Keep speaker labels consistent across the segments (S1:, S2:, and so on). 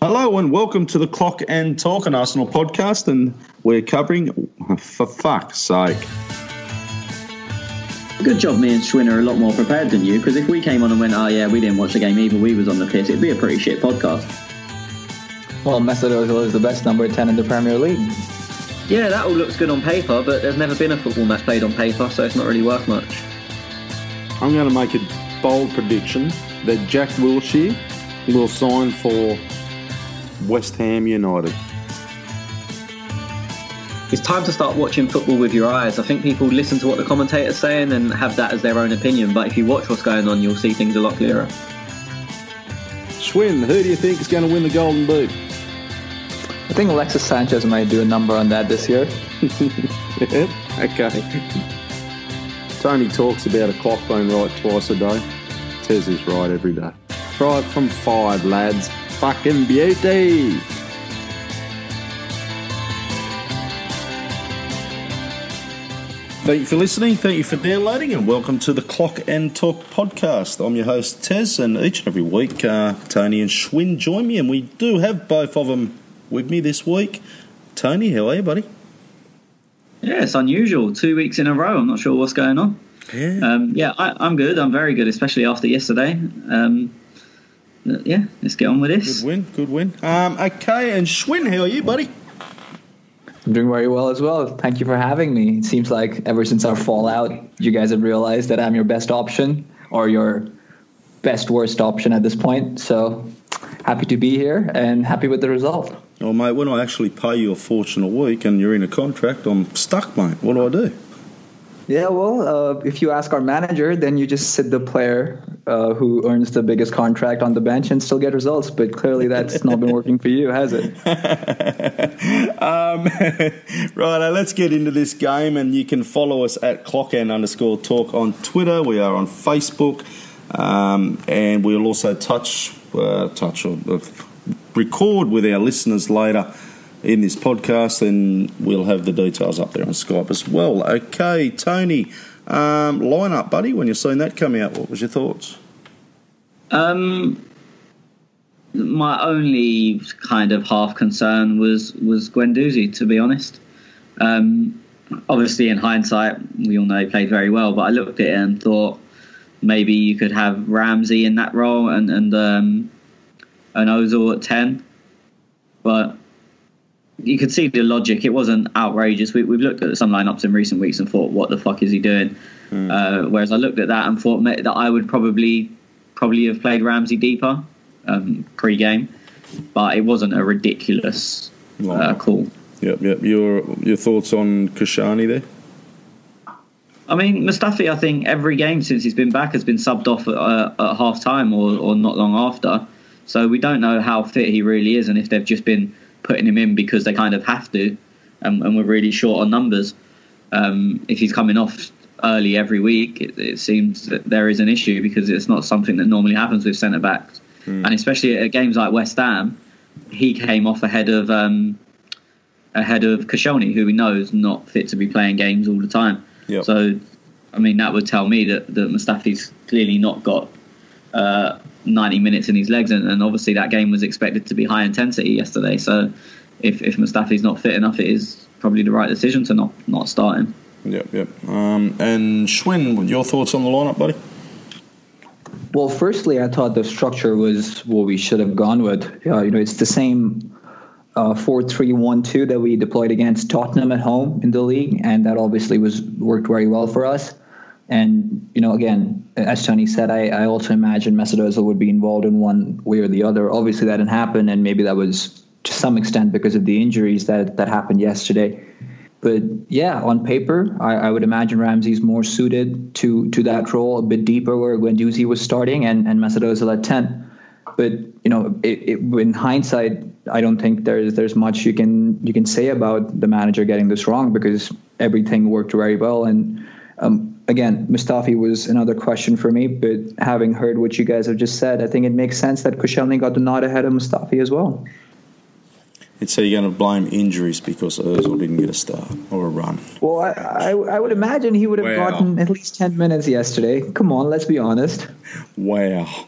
S1: Hello and welcome to the Clock End Talk, an Arsenal podcast, and we're covering, for fuck's sake.
S2: Good job, me and Schwinn are a lot more prepared than you, because if we came on and went, oh yeah, we didn't watch the game either, we was on the piss, it'd be a pretty shit podcast.
S3: Well, Mesut Ozil is the best number 10 in the Premier League.
S2: Yeah, that all looks good on paper, but there's never been a football match played on paper, so it's not really worth much.
S1: I'm going to make a bold prediction that Jack Wilshere will sign for West Ham United.
S2: It's time to start watching football with your eyes. I think people listen to what the commentator's saying and have that as their own opinion, but if you watch what's going on, you'll see things a lot clearer.
S1: Schwinn, who do you think is going to win the Golden Boot?
S3: I think Alexis Sanchez might do a number on that this year.
S1: okay. Tony talks about a clock being right twice a day. Tez is right every day. Try it from five, lads fucking beauty. Thank you for listening. Thank you for downloading, and welcome to the Clock End Talk podcast. I'm your host Tez, and each and every week, uh, Tony and Schwinn join me, and we do have both of them with me this week. Tony, how are you, buddy?
S2: Yeah, it's unusual. Two weeks in a row. I'm not sure what's going on. Yeah, um, yeah, I, am good. I'm very good, especially after yesterday. Um, yeah, let's get on with this.
S1: Good win, good win. Um, okay, and Schwinn, how are you, buddy?
S3: I'm doing very well as well. Thank you for having me. It seems like ever since our fallout, you guys have realized that I'm your best option or your best worst option at this point. So happy to be here and happy with the result.
S1: Oh, mate, when I actually pay you a fortune a week and you're in a contract, I'm stuck, mate. What do I do?
S3: Yeah, well, uh, if you ask our manager, then you just sit the player uh, who earns the biggest contract on the bench and still get results. But clearly, that's not been working for you, has it?
S1: um, right, let's get into this game, and you can follow us at clockend underscore talk on Twitter. We are on Facebook, um, and we'll also touch uh, touch or uh, record with our listeners later in this podcast, then we'll have the details up there on Skype as well. Okay, Tony, um, line up, buddy. When you're seeing that come out, what was your thoughts?
S2: Um, my only kind of half concern was was Guendouzi, to be honest. Um, obviously, in hindsight, we all know he played very well, but I looked at it and thought maybe you could have Ramsey in that role and and um, and Ozil at ten, but you could see the logic. It wasn't outrageous. We, have looked at some lineups in recent weeks and thought, "What the fuck is he doing?" Mm. Uh, whereas I looked at that and thought that I would probably probably have played Ramsey deeper um, pre-game, but it wasn't a ridiculous uh, call.
S1: Yep, yep. Your your thoughts on Koscielny there?
S2: I mean, Mustafi. I think every game since he's been back has been subbed off at, uh, at half time or, or not long after. So we don't know how fit he really is, and if they've just been putting him in because they kind of have to, and, and we're really short on numbers. Um, if he's coming off early every week, it, it, seems that there is an issue because it's not something that normally happens with centre backs, mm. and especially at games like West Ham, he came off ahead of um, ahead of Koscielny, who we know is not fit to be playing games all the time. Yep. So, I mean, that would tell me that that Mustafi's clearly not got. Uh, 90 minutes in his legs, and, and, obviously that game was expected to be high intensity yesterday. So if if Mustafi's not fit enough, it is probably the right decision to not not start him.
S1: Yep, yep. Um, and Schwinn, your thoughts on the lineup, buddy?
S3: Well, firstly, I thought the structure was what we should have gone with. Uh, you know, it's the same uh, four three one two that we deployed against Tottenham at home in the league, and that obviously was worked very well for us. And you know, again, as Tony said, I, I also imagine Mesut would be involved in one way or the other. Obviously, that didn't happen, and maybe that was to some extent because of the injuries that that happened yesterday. But yeah, on paper, I, I would imagine Ramsey's more suited to to that role, a bit deeper where Guendouzi was starting, and and Mesut at ten. But you know, it, it, in hindsight, I don't think there's there's much you can you can say about the manager getting this wrong because everything worked very well and. Um, again, Mustafi was another question for me, but having heard what you guys have just said, I think it makes sense that Koscielny got the nod ahead of Mustafi as well.
S1: And so you're going to blame injuries because Ozil didn't get a start or a run?
S3: Well, I, I, I would imagine he would have wow. gotten at least 10 minutes yesterday. Come on, let's be honest.
S1: Wow.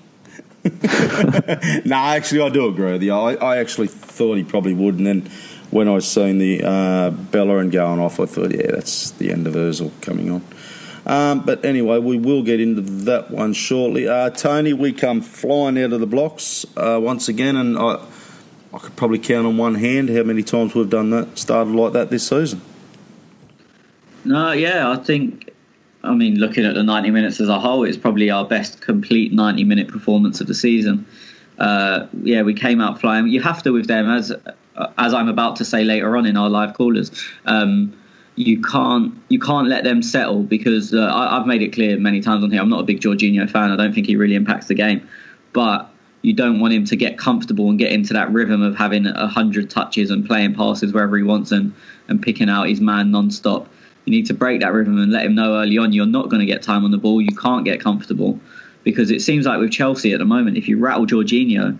S1: no, actually, I do agree with you. I, I actually thought he probably would, and then when I seen the uh, Bellerin going off, I thought, yeah, that's the end of Ozil coming on. Um, but anyway, we will get into that one shortly. Uh, Tony, we come flying out of the blocks uh, once again, and I, I could probably count on one hand how many times we've done that, started like that this season.
S2: No, yeah, I think. I mean, looking at the 90 minutes as a whole, it's probably our best complete 90 minute performance of the season. Uh, yeah, we came out flying. You have to with them, as as I'm about to say later on in our live callers. Um, you can't you can't let them settle because uh, I, have made it clear many times on here. I'm not a big Jorginho fan. I don't think he really impacts the game, but you don't want him to get comfortable and get into that rhythm of having a hundred touches and playing passes wherever he wants and and picking out his man non-stop. You need to break that rhythm and let him know early on you're not going to get time on the ball. You can't get comfortable because it seems like with Chelsea at the moment, if you rattle Jorginho,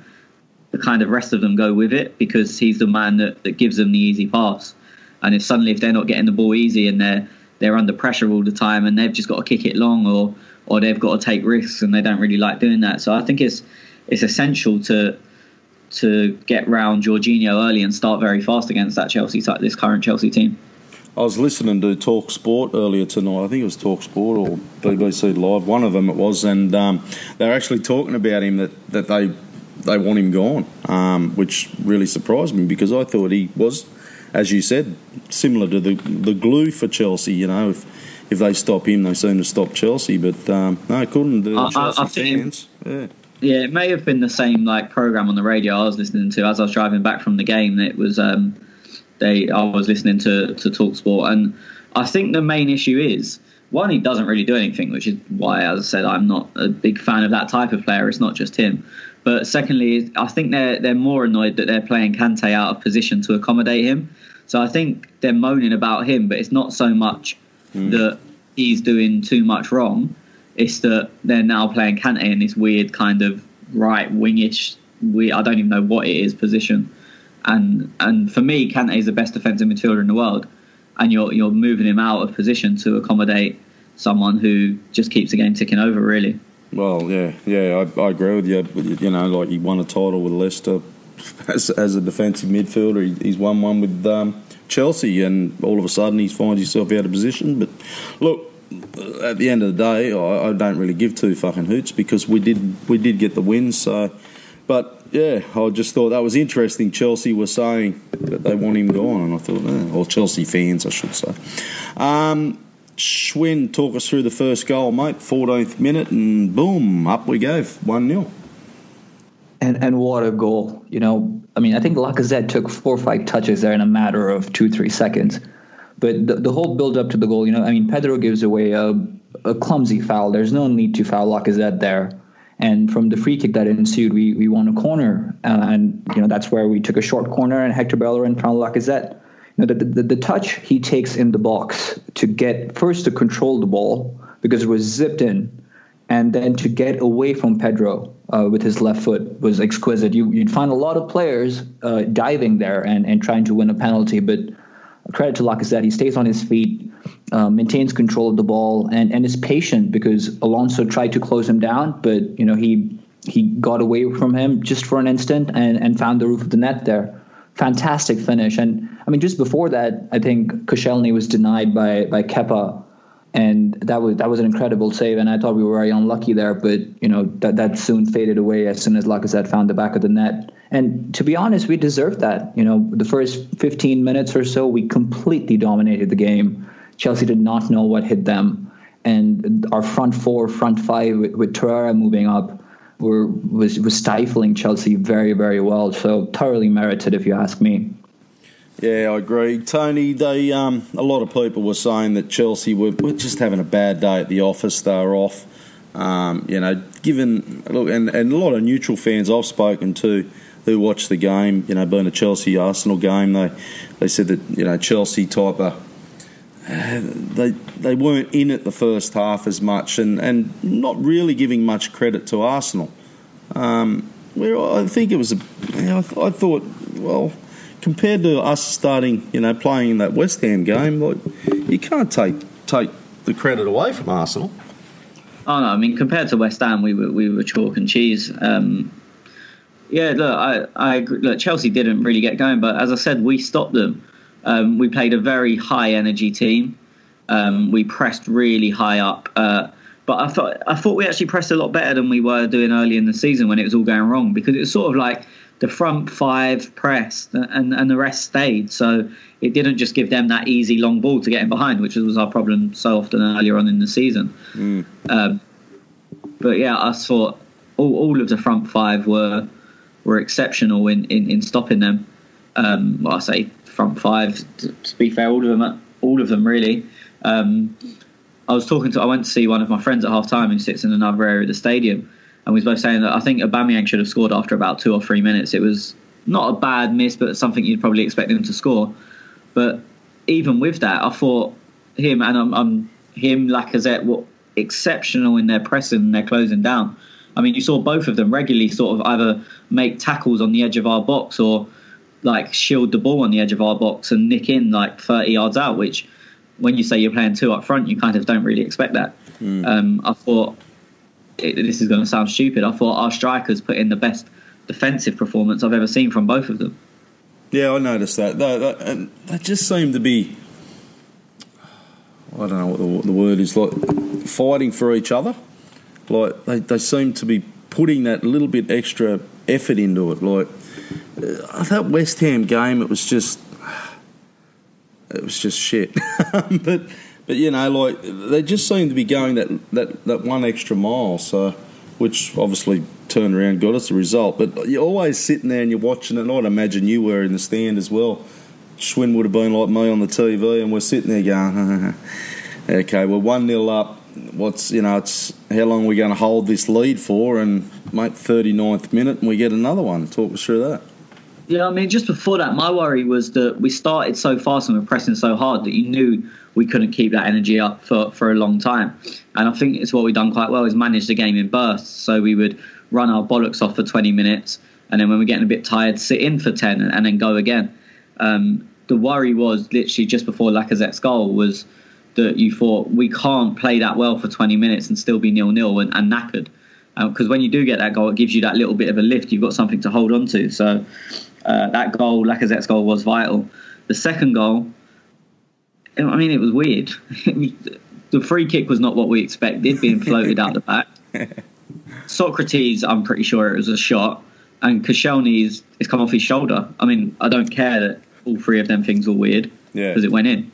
S2: the kind of rest of them go with it because he's the man that, that gives them the easy pass. And if suddenly if they're not getting the ball easy and they're they're under pressure all the time and they've just got to kick it long or or they've got to take risks and they don't really like doing that. So I think it's it's essential to to get round Jorginho early and start very fast against that Chelsea this current Chelsea team.
S1: I was listening to Talk Sport earlier tonight. I think it was Talk Sport or BBC Live. One of them it was, and um, they're actually talking about him that, that they they want him gone, um, which really surprised me because I thought he was as you said, similar to the the glue for Chelsea. You know, if if they stop him, they seem to stop Chelsea. But um, no, couldn't the I, Chelsea I, I fans.
S2: yeah. Yeah, it may have been the same like program on the radio I was listening to as I was driving back from the game. It was um, they I was listening to to Talk Sport, and I think the main issue is one he doesn't really do anything, which is why, as I said, I'm not a big fan of that type of player. It's not just him. But secondly, I think they're they're more annoyed that they're playing Kante out of position to accommodate him. So I think they're moaning about him, but it's not so much mm. that he's doing too much wrong. It's that they're now playing Kante in this weird kind of right wingish. We I don't even know what it is position. And and for me, Kante is the best defensive midfielder in the world, and you're you're moving him out of position to accommodate someone who just keeps the game ticking over. Really.
S1: Well, yeah, yeah, I, I agree with you. You know, like he won a title with Leicester as, as a defensive midfielder. He, he's won one with um, Chelsea, and all of a sudden he finds himself out of position. But look, at the end of the day, I, I don't really give two fucking hoots because we did we did get the win. So, but yeah, I just thought that was interesting. Chelsea were saying that they want him gone, and I thought, eh, or Chelsea fans, I should say. Um, Schwinn, talk us through the first goal, mate. 14th minute, and boom, up we go, 1 0.
S3: And, and what a goal. You know, I mean, I think Lacazette took four or five touches there in a matter of two, three seconds. But the, the whole build up to the goal, you know, I mean, Pedro gives away a, a clumsy foul. There's no need to foul Lacazette there. And from the free kick that ensued, we, we won a corner. Uh, and, you know, that's where we took a short corner and Hector Bellerin found Lacazette know, the, the, the touch he takes in the box to get first to control the ball because it was zipped in, and then to get away from Pedro uh, with his left foot was exquisite. You, would find a lot of players uh, diving there and, and trying to win a penalty, but credit to Lacazette, he stays on his feet, uh, maintains control of the ball, and, and is patient because Alonso tried to close him down, but you know he he got away from him just for an instant and, and found the roof of the net there fantastic finish. And I mean, just before that, I think Koscielny was denied by by Kepa, and that was that was an incredible save. And I thought we were very unlucky there, but you know that that soon faded away as soon as Lacazette found the back of the net. And to be honest, we deserved that. You know, the first 15 minutes or so, we completely dominated the game. Chelsea did not know what hit them, and our front four, front five with, with Torreira moving up were was was stifling Chelsea very very well. So thoroughly merited, if you ask me.
S1: Yeah, I agree, Tony. They um, a lot of people were saying that Chelsea were, were just having a bad day at the office. They were off. Um, you know, given look, and, and a lot of neutral fans I've spoken to who watched the game, you know, being a Chelsea Arsenal game, they they said that you know Chelsea type of they they weren't in it the first half as much, and, and not really giving much credit to Arsenal. Um, where I think it was, a, you know, I thought, well, compared to us starting, you know, playing in that West Ham game, like you can't take take the credit away from Arsenal.
S2: Oh no, I mean compared to West Ham, we were we were chalk and cheese. Um, yeah, look, I, I agree. look. Chelsea didn't really get going, but as I said, we stopped them. Um, we played a very high energy team. Um, we pressed really high up, uh, but I thought I thought we actually pressed a lot better than we were doing early in the season when it was all going wrong because it was sort of like the front five pressed and and the rest stayed. So it didn't just give them that easy long ball to get in behind, which was our problem so often earlier on in the season. Mm. Um, but yeah, I thought all, all of the front five were were exceptional in, in, in stopping them. Um, well, I say front five. To, to, be fair, all of them, all of them really. Um, I was talking to. I went to see one of my friends at half time who sits in another area of the stadium, and we was both saying that I think Aubameyang should have scored after about two or three minutes. It was not a bad miss, but something you'd probably expect him to score. But even with that, I thought him and um, um, him Lacazette were exceptional in their pressing and their closing down. I mean, you saw both of them regularly sort of either make tackles on the edge of our box or like shield the ball on the edge of our box and nick in like 30 yards out, which when you say you're playing two up front, you kind of don't really expect that. Mm. Um, I thought it, this is going to sound stupid. I thought our strikers put in the best defensive performance I've ever seen from both of them.
S1: Yeah, I noticed that. That, that, and that just seemed to be, I don't know what the, the word is, like fighting for each other. Like they, they seem to be putting that little bit extra effort into it. Like uh, that West Ham game, it was just, it was just shit. but but you know, like they just seem to be going that that that one extra mile. So which obviously turned around, got us a result. But you're always sitting there and you're watching it. And I'd imagine you were in the stand as well. Schwinn would have been like me on the TV, and we're sitting there going, okay, we're 1 0 up. What's, you know, it's how long are we going to hold this lead for? And, mate, 39th minute, and we get another one. Talk us through that.
S2: Yeah, I mean, just before that, my worry was that we started so fast and we're pressing so hard that you knew we couldn't keep that energy up for, for a long time. And I think it's what we've done quite well is manage the game in bursts. So we would run our bollocks off for 20 minutes, and then when we're getting a bit tired, sit in for 10 and, and then go again. Um, the worry was literally just before Lacazette's goal was that you thought we can't play that well for 20 minutes and still be nil nil and, and knackered. Because uh, when you do get that goal, it gives you that little bit of a lift. You've got something to hold on to. So uh, that goal, Lacazette's goal, was vital. The second goal, I mean, it was weird. the free kick was not what we expected, being floated out the back. Sokratis, I'm pretty sure it was a shot, and Koscielny is, is come off his shoulder. I mean, I don't care that all three of them things were weird because yeah. it went in.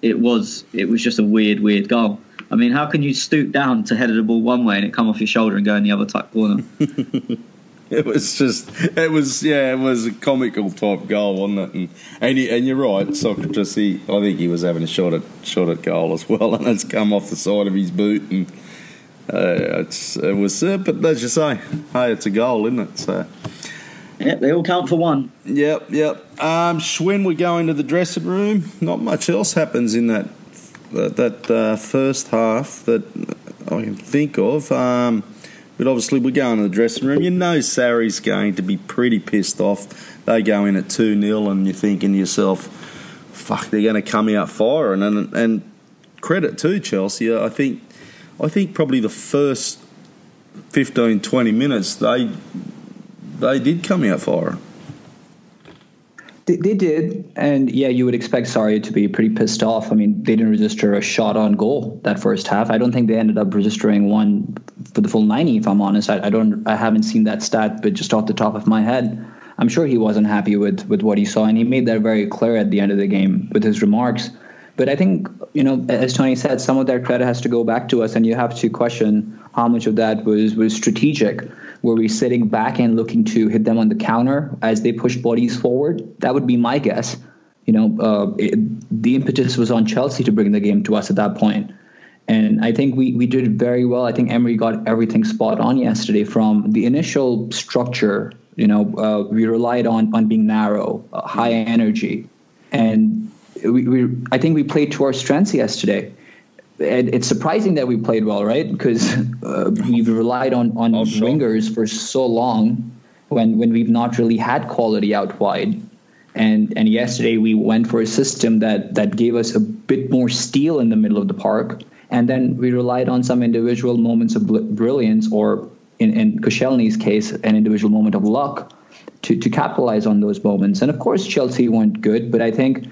S2: It was it was just a weird, weird goal. I mean, how can you stoop down to head the ball one way and it come off your shoulder and go in the other type corner?
S1: it was just, it was, yeah, it was a comical type goal, wasn't it? And and, he, and you're right, Sokratis. He, I think he was having a shot at shot at goal as well, and it's come off the side of his boot, and uh, it's it was. Uh, but as you say, hey, it's a goal, isn't it? So.
S2: Yep, they all count for one.
S1: Yep, yep. Um, Schwinn, we go into the dressing room. Not much else happens in that that, that uh, first half that I can think of. Um, but obviously, we go into the dressing room. You know, Sarri's going to be pretty pissed off. They go in at 2 0, and you're thinking to yourself, fuck, they're going to come out firing. And, and credit to Chelsea, I think, I think probably the first 15, 20 minutes, they, they did come out firing.
S3: They, did, and yeah, you would expect Sarri to be pretty pissed off. I mean, they didn't register a shot on goal that first half. I don't think they ended up registering one for the full 90. If I'm honest, I, I don't, I haven't seen that stat, but just off the top of my head, I'm sure he wasn't happy with with what he saw, and he made that very clear at the end of the game with his remarks. But I think, you know, as Tony said, some of that credit has to go back to us, and you have to question how much of that was was strategic were we sitting back and looking to hit them on the counter as they push bodies forward? That would be my guess. You know, uh, it, the impetus was on Chelsea to bring the game to us at that point. And I think we, we did very well. I think Emery got everything spot on yesterday from the initial structure. You know, uh, we relied on, on being narrow, uh, high energy. And we, we, I think we played to our strengths yesterday it's surprising that we played well, right? Because uh, we've relied on on oh, sure. wingers for so long when when we've not really had quality out wide. And and yesterday we went for a system that that gave us a bit more steel in the middle of the park and then we relied on some individual moments of brilliance, or in, in Koscielny's case, an individual moment of luck to, to capitalize on those moments. And of course, Chelsea weren't good, but I think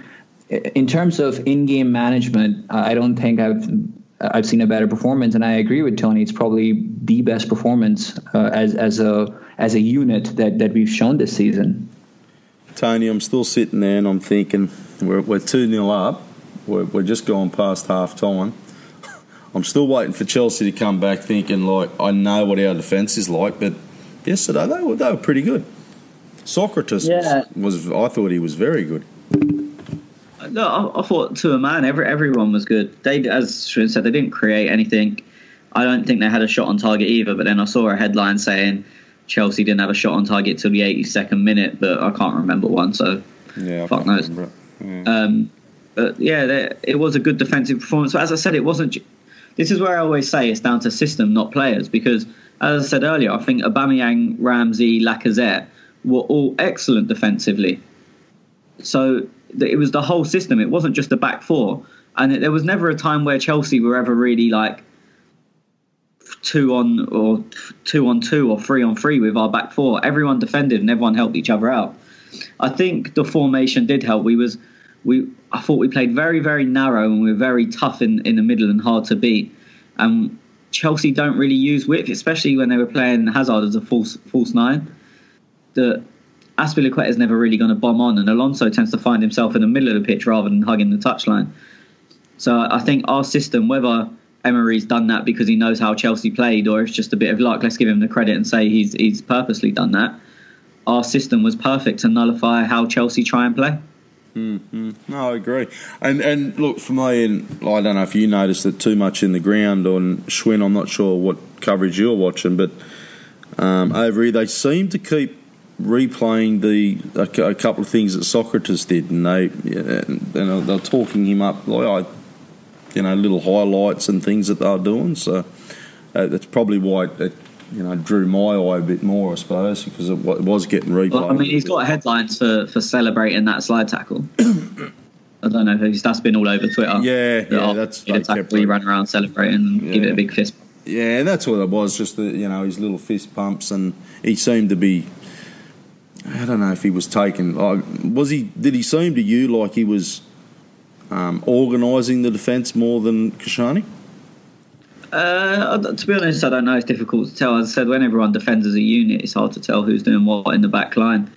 S3: in terms of in-game management, I don't think I've I've seen a better performance, and I agree with Tony. It's probably the best performance uh, as as a as a unit that that we've shown this season.
S1: Tony, I'm still sitting there and I'm thinking we're we're two 0 up. We're, we're just going past half time. I'm still waiting for Chelsea to come back, thinking like I know what our defence is like, but yesterday they were they were pretty good. Sokratis yeah. was, was I thought he was very good.
S2: No, I, I, thought to a man, every everyone was good. They, as Schwinn said, they didn't create anything. I don't think they had a shot on target either. But then I saw a headline saying Chelsea didn't have a shot on target till the 82nd minute, but I can't remember one. So
S1: yeah,
S2: fuck knows. Yeah. Um, but yeah, they, it was a good defensive performance. But as I said, it wasn't. This is where I always say it's down to system, not players. Because as I said earlier, I think Aubameyang, Ramsey, Lacazette were all excellent defensively. So it was the whole system. It wasn't just the back four, and there was never a time where Chelsea were ever really like two on or two on two or three on three with our back four. Everyone defended and everyone helped each other out. I think the formation did help. We was we I thought we played very very narrow and we were very tough in in the middle and hard to beat. And Chelsea don't really use width, especially when they were playing Hazard as a false false nine. The Azpilicueta is never really going to bomb on, and Alonso tends to find himself in the middle of the pitch rather than hugging the touchline. So I think our system, whether Emery's done that because he knows how Chelsea played, or it's just a bit of luck, let's give him the credit and say he's he's purposely done that. Our system was perfect to nullify how Chelsea try and play.
S1: Mm-hmm. No, I agree. And and look for me, and I don't know if you noticed it too much in the ground on Schwinn. I'm not sure what coverage you're watching, but um, over here they seem to keep replaying the a, a, couple of things that Sokratis did, and they and they're talking him up like you know little highlights and things that they're doing. So uh, that's probably why it, you know drew my eye a bit more, I suppose, because it was getting replayed. Well,
S2: I mean, he's got headlines for for celebrating that slide tackle. I don't know who's that's been all over Twitter.
S1: Yeah, yeah, that's
S2: tackle. He ran around celebrating and yeah. give it a big fist.
S1: Yeah, that's what it was. Just the you know his little fist pumps, and he seemed to be I don't know if he was taken. Like, was he? Did he seem to you like he was um, organising the defence more than Koscielny?
S2: Uh, to be honest, I don't know. It's difficult to tell. As I said, when everyone defends as a unit, it's hard to tell who's doing what in the back line.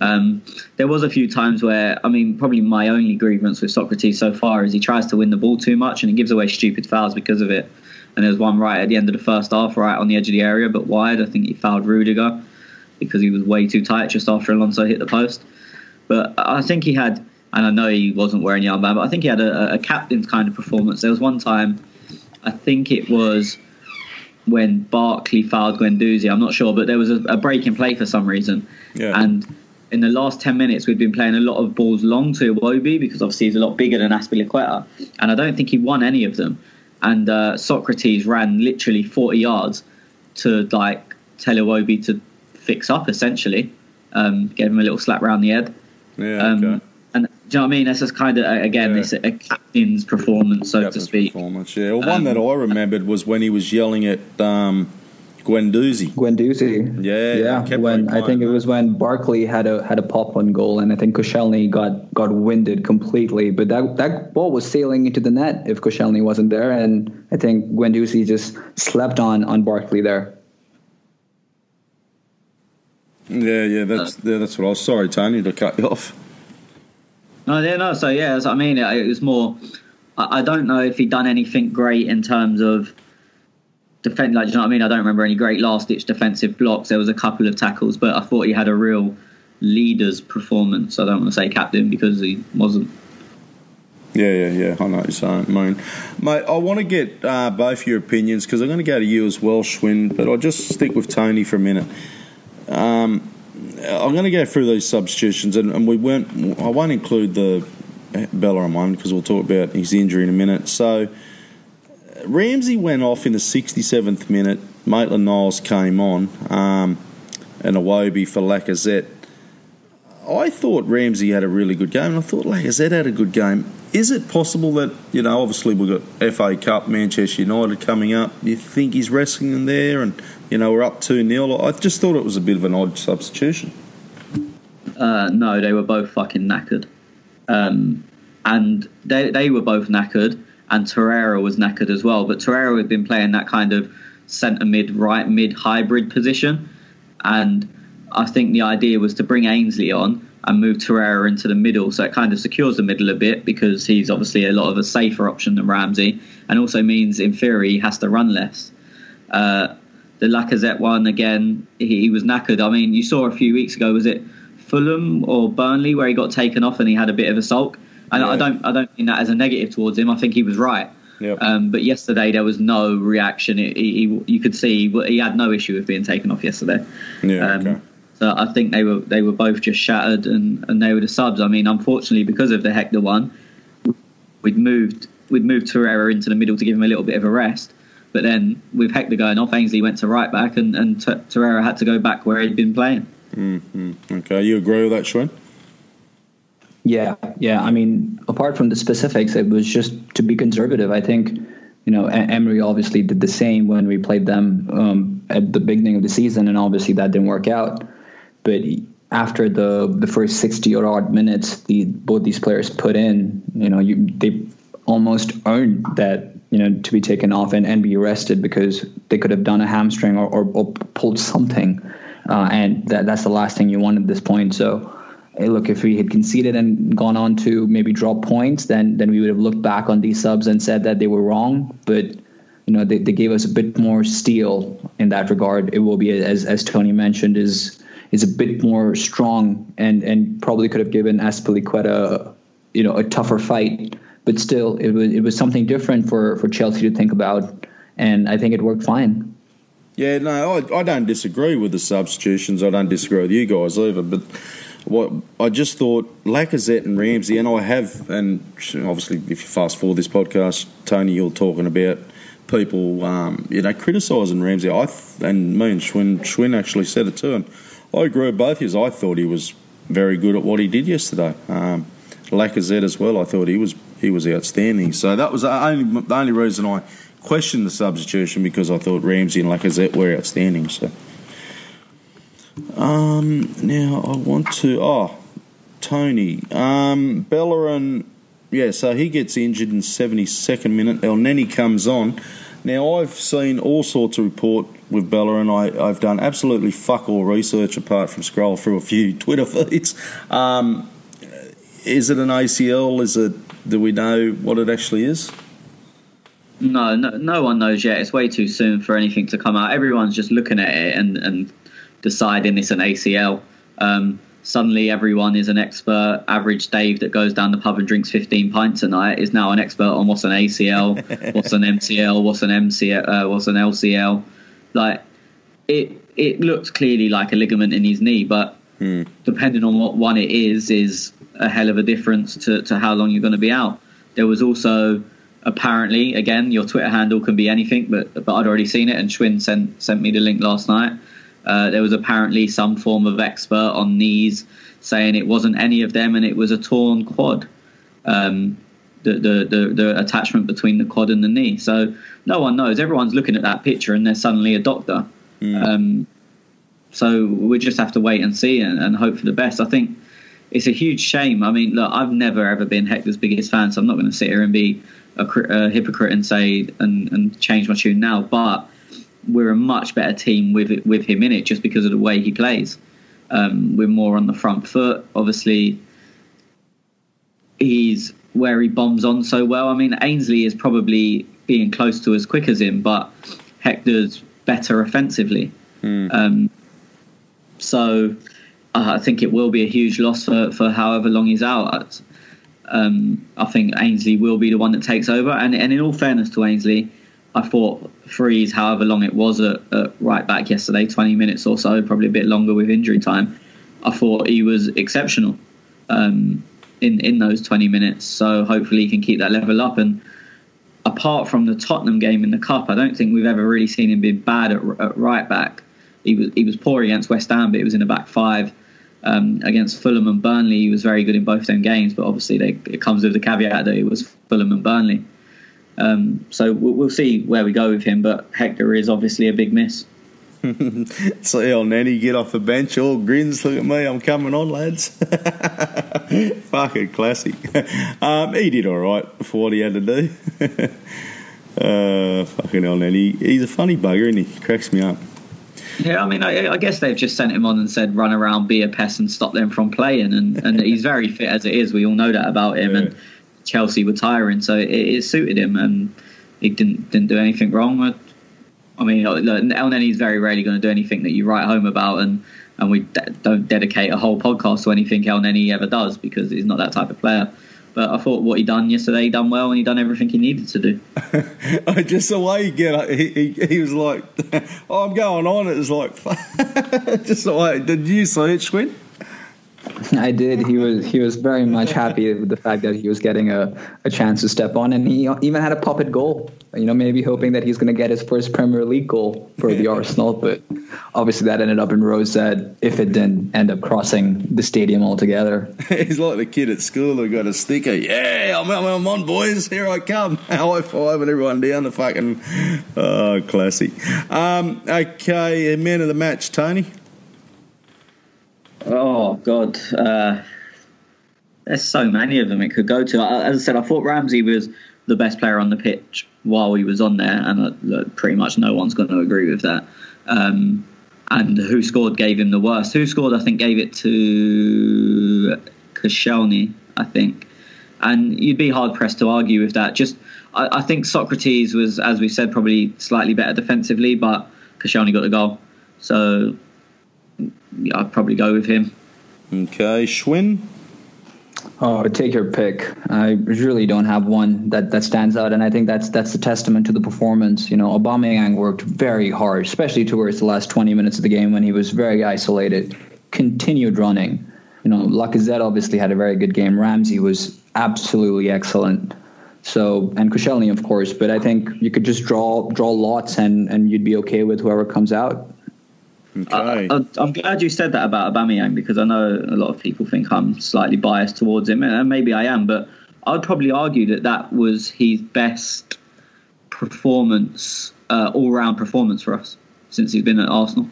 S2: Um, there was a few times where, I mean, probably my only grievance with Sokratis so far is he tries to win the ball too much and he gives away stupid fouls because of it. And there's one right at the end of the first half, right on the edge of the area, but wide. I think he fouled Rudiger because he was way too tight just after Alonso hit the post. But I think he had, and I know he wasn't wearing the armband, but I think he had a, a captain's kind of performance. There was one time, I think it was when Barkley fouled Guendouzi. I'm not sure, but there was a, a break in play for some reason.
S1: Yeah.
S2: And in the last 10 minutes, we've been playing a lot of balls long to Iwobi because obviously he's a lot bigger than Azpilicueta. And I don't think he won any of them. And uh, Sokratis ran literally 40 yards to like tell Iwobi to fix up essentially. Um, gave him a little slap round the head.
S1: Yeah. Um, okay.
S2: And do you know what I mean? That's just kind of again, yeah. a captain's performance, so captain's to speak.
S1: Performance, yeah. Well, one that um, I remembered was when he was yelling at um, Guendouzi.
S3: Guendouzi.
S1: Yeah,
S3: yeah. When I think it was when Barkley had a had a pop on goal, and I think Koscielny got got winded completely. But that that ball was sailing into the net if Koscielny wasn't there, and I think Guendouzi just slept on on Barkley there.
S1: Yeah, yeah, that's uh, yeah, that's what I was. Sorry, Tony, to cut you off.
S2: No, yeah, no. So yeah, I mean, it, was more. I, I, don't know if he'd done anything great in terms of defend. Like, you know what I mean? I don't remember any great last ditch defensive blocks. There was a couple of tackles, but I thought he had a real leader's performance. I don't want to say captain because he wasn't.
S1: Yeah, yeah, yeah. I know what you're saying, Moon. Mate, I want to get uh, both your opinions because I'm going to go to you as well, Schwinn, but I'll just stick with Tony for a minute. Um, I'm going to go through these substitutions, and, and, we weren't. I won't include the Bellerin one because we'll talk about his injury in a minute. So Ramsey went off in the 67th minute. Maitland Niles came on, um, and Iwobi for Lacazette. I thought Ramsey had a really good game, and I thought Lacazette had a good game. is it possible that you know? Obviously, we've got FA Cup, Manchester United coming up. You think he's resting them there, and you know we're up two 0 I just thought it was a bit of an odd substitution.
S2: Uh, no, they were both fucking knackered, um, and they they were both knackered, and Torreira was knackered as well. But Torreira had been playing that kind of centre mid, right mid hybrid position, and I think the idea was to bring Ainsley on and move Torreira into the middle. So it kind of secures the middle a bit because he's obviously a lot of a safer option than Ramsey, and also means in theory he has to run less. Uh, the Lacazette one again, he, he, was knackered. I mean, you saw a few weeks ago, was it Fulham or Burnley where he got taken off and he had a bit of a sulk? And yeah. I don't, I don't mean that as a negative towards him. I think he was right. Yep. Um, but yesterday there was no reaction. He, he, you could see he had no issue with being taken off yesterday.
S1: Yeah. Um, okay.
S2: So I think they were they were both just shattered, and, and they were the subs. I mean, unfortunately, because of the Hector one, we'd moved we'd moved Torreira into the middle to give him a little bit of a rest. But then with Hector going off, Ainsley went to right back, and and Torreira had to go back where he'd been playing.
S1: Mm-hmm. Okay, you agree with that, Schwinn?
S3: Yeah, yeah. I mean, apart from the specifics, it was just to be conservative. I think, you know, Emery obviously did the same when we played them um, at the beginning of the season, and obviously that didn't work out. But after the the first sixty or odd minutes, the both these players put in, you know, you, they almost earned that you know to be taken off and, and be arrested because they could have done a hamstring or, or, or pulled something, uh, and that, that's the last thing you want at this point. So. Hey, look, if we had conceded and gone on to maybe drop points, then then we would have looked back on these subs and said that they were wrong. But you know, they, they gave us a bit more steel in that regard. It will be, as as Tony mentioned, is is a bit more strong and and probably could have given Azpilicueta you know a tougher fight. But still, it was it was something different for for Chelsea to think about, and I think it worked fine.
S1: Yeah, no, I, I don't disagree with the substitutions. I don't disagree with you guys either, but what I just thought Lacazette and Ramsey, and I have, and obviously, if you fast forward this podcast, Tony, you're talking about people, um, you know, criticising Ramsey. I and me and Schwinn, Schwinn actually said it too, and I agree with both of you. I thought he was very good at what he did yesterday. Um, Lacazette as well. I thought he was he was outstanding. So that was the only the only reason I questioned the substitution because I thought Ramsey and Lacazette were outstanding. So um, now I want to oh Tony um, Bellerin. Yeah, so he gets injured in 72nd minute. El Elneny comes on. Now I've seen all sorts of report with Bellerin. I, I've done absolutely fuck all research apart from scroll through a few Twitter feeds. Um, is it an ACL? Is it? Do we know what it actually is?
S2: No, no, no one knows yet. It's way too soon for anything to come out. Everyone's just looking at it and, and deciding it's an ACL. Um, suddenly, everyone is an expert. Average Dave that goes down the pub and drinks 15 pints a night is now an expert on what's an ACL, what's an MCL, what's an MCL, uh, what's an LCL. Like it, it looks clearly like a ligament in his knee, but mm. depending on what one it is, is a hell of a difference to, to how long you're going to be out. There was also apparently, again, your Twitter handle can be anything, but but I'd already seen it, and Schwinn sent sent me the link last night. Uh, there was apparently some form of expert on knees saying it wasn't any of them, and it was a torn quad. Um, the, the, the, the, attachment between the quad and the knee. So no one knows. Everyone's looking at that picture and they're suddenly a doctor. Mm. Um, so we just have to wait and see and, and, hope for the best. I think it's a huge shame. I mean, look, I've never ever been Hector's biggest fan, so I'm not going to sit here and be a, a hypocrite and say and, and change my tune now. But we're a much better team with with him in it, just because of the way he plays. Um, we're more on the front foot. Obviously, he's where he bombs on so well. I mean, Ainsley is probably being close to as quick as him, but Hector's better offensively. Mm. Um, so I think it will be a huge loss for, for however long he's out. Um, I think Ainsley will be the one that takes over. And, and in all fairness to Ainsley, I thought freeze, however long it was at, at right back yesterday, 20 minutes or so, probably a bit longer with injury time. I thought he was exceptional. Um, in in those 20 minutes. So hopefully he can keep that level up. And apart from the Tottenham game in the cup, I don't think we've ever really seen him be bad at, at right back. He was he was poor against West Ham, but it was in a back five. Um, against Fulham and Burnley, he was very good in both them games, but obviously they, it comes with the caveat that it was Fulham and Burnley. Um, so we'll, we'll, see where we go with him, but Hector is obviously a big miss.
S1: so nanny, get off the bench, all grins. Look at me, I'm coming on, lads. Fucking classic. Um, he did all right for what he had to do. uh, fucking Elneny, he's a funny bugger, and he cracks me up.
S2: Yeah, I mean, I, I, guess they've just sent him on and said, run around, be a pest, and stop them from playing. And, and he's very fit as it is. We all know that about him. Yeah. And Chelsea were tiring, so it, it, suited him, and he didn't didn't do anything wrong. I mean, uh, Elneny is very rarely going to do anything that you write home about, and and we de- don't dedicate a whole podcast to anything Elneny ever does because he's not that type of player. But I thought what he done yesterday, he done well, and he done everything he needed to do.
S1: just the way he get, he, he, he was like, oh, "I'm going on." It was like, just the way. Did you see it, Schwinn?
S3: I did. He was he was very much happy with the fact that he was getting a, a chance to step on, and he even had a puppet goal. You know, maybe hoping that he's going to get his first Premier League goal for the Arsenal, but obviously that ended up in Rosette if it didn't end up crossing the stadium altogether.
S1: he's like the kid at school who got a sticker. Yeah, I'm, I'm on, boys. Here I come. High five and everyone down the fucking oh, classic. Um, okay, man of the match, Tony.
S2: Oh God, uh, there's so many of them it could go to. As I said, I thought Ramsey was the best player on the pitch while he was on there, and uh, pretty much no one's going to agree with that. Um, and WhoScored gave him the worst. WhoScored? I think gave it to Koscielny, I think. And you'd be hard pressed to argue with that. Just, I, I think Sokratis was, as we said, probably slightly better defensively, but Koscielny got the goal. So I'd probably go with him.
S1: Okay, Schwinn.
S3: Oh, take your pick. I really don't have one that, that stands out, and I think that's that's a testament to the performance. You know, Aubameyang worked very hard, especially towards the last 20 minutes of the game when he was very isolated. Continued running. You know, Lacazette obviously had a very good game. Ramsey was absolutely excellent. So, and Koscielny, of course. But I think you could just draw draw lots, and and you'd be okay with whoever comes out.
S2: Okay. I, am glad you said that about Aubameyang because I know a lot of people think I'm slightly biased towards him, and maybe I am, but I'd probably argue that that was his best performance, uh, all-round performance for us since he's been at Arsenal.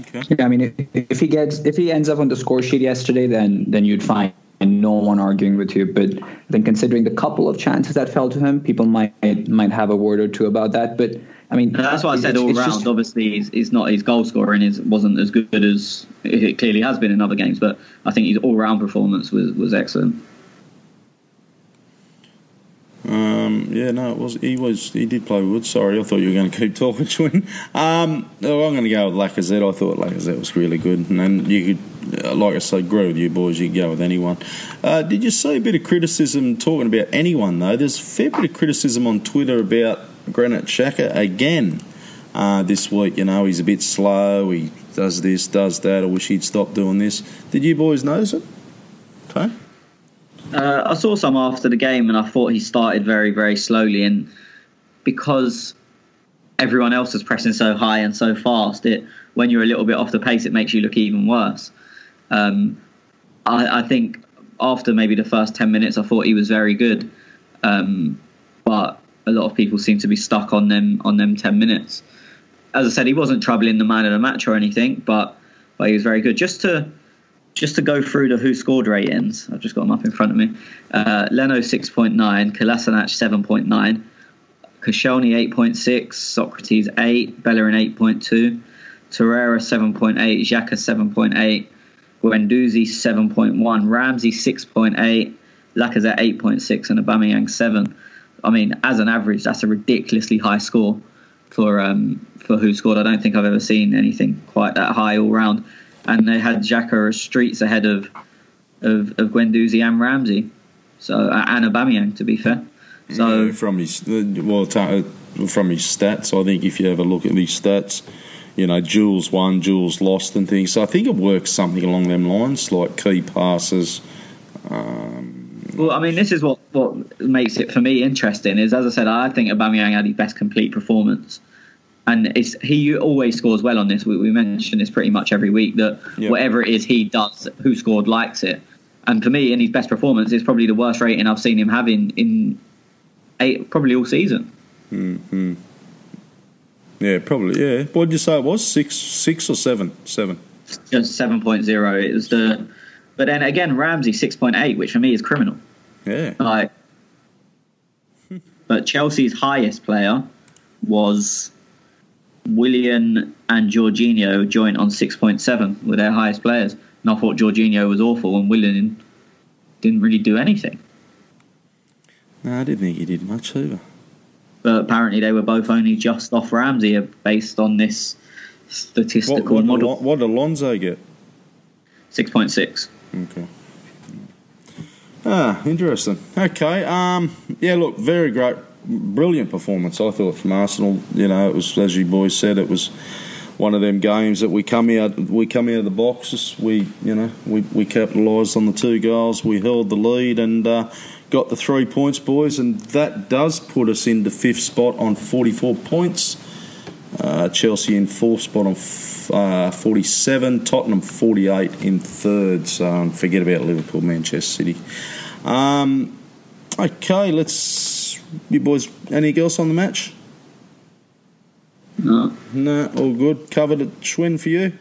S3: Okay. Yeah, I mean, if, if he gets if he ends up on the score sheet yesterday, then then you'd find no one arguing with you. But then, considering the couple of chances that fell to him, people might might have a word or two about that. But I mean,
S2: that's why I said all round. Just, obviously, he's, he's, not his goal scoring is wasn't as good as it clearly has been in other games, but I think his all round performance was was excellent.
S1: Um, yeah, no, it was he was he did play Wood. Sorry, I thought you were going to keep talking, Schwinn. Um, well, I'm going to go with Lacazette. I thought Lacazette was really good, and then you could, uh, like I said, grow with you boys. You could go with anyone. Uh, did you see a bit of criticism talking about anyone though? There's a fair bit of criticism on Twitter about Granit Xhaka again uh, this week. You know, he's a bit slow. He does this, does that. I wish he'd stop doing this. Did you boys notice it? Okay.
S2: Uh, I saw some after the game, and I thought he started very, very slowly. And because everyone else was pressing so high and so fast, it when you're a little bit off the pace, it makes you look even worse. Um, I, I, think after maybe the first ten minutes, I thought he was very good, um, but a lot of people seem to be stuck on them on them ten minutes. As I said, he wasn't troubling the man of the match or anything, but but he was very good. Just to just to go through the WhoScored ratings, I've just got them up in front of me. Uh, Leno 6.9, Kolasinac 7.9, Koscielny 8.6, Sokratis 8, Bellerin 8.2, Torreira 7.8, Xhaka 7.8, Guendouzi 7.1, Ramsey 6.8, Lacazette 8.6, and Aubameyang 7. I mean, as an average, that's a ridiculously high score for um, for WhoScored. I don't think I've ever seen anything quite that high all round. And they had Xhaka streets ahead of of, of Guendouzi and Ramsey, so uh, and Aubameyang to be fair. So
S1: yeah, from his well, uh, from his stats, I think if you have a look at these stats, you know, duels won, duels lost, and things. So I think it works something along them lines, like key passes. Um,
S2: well, I mean, this is what, what makes it for me interesting. Is as I said, I think Aubameyang had his best complete performance and it's he always scores well on this. We, we mention this pretty much every week that
S1: Yeah.
S2: whatever it is he does, WhoScored likes it. And for me, in his best performance, it's probably the worst rating I've seen him have in in eight, probably all season. Mm-hmm.
S1: Yeah, probably. Yeah. What did you say it was? Six, six or seven? Seven.
S2: Just seven point zero. It was the, but then again, Ramsey six point eight, which for me is criminal.
S1: Yeah.
S2: Like, but Chelsea's highest player was Willian and Jorginho joint on six point seven with their highest players. And I thought Jorginho was awful, and Willian didn't really do anything.
S1: No, I didn't think he did much either.
S2: But apparently, they were both only just off Ramsey based on this statistical
S1: what, did
S2: model.
S1: Alon- what did Alonso get?
S2: Six point six.
S1: Okay. Ah, interesting. Okay. Um. Yeah. Look, very great, brilliant performance. I thought from Arsenal. You know, it was as you boys said, it was one of them games that we come out, we come out of the boxes. We, you know, we we capitalised on the two goals. We held the lead and uh, got the three points, boys, and that does put us into fifth spot on forty-four points. Uh, Chelsea in fourth spot on f- uh, 47, Tottenham 48 in third. So forget about Liverpool, Manchester City. Um, okay, let's. You boys, anything else on the match?
S2: No.
S1: No, all good. Covered it, Schwinn, for you.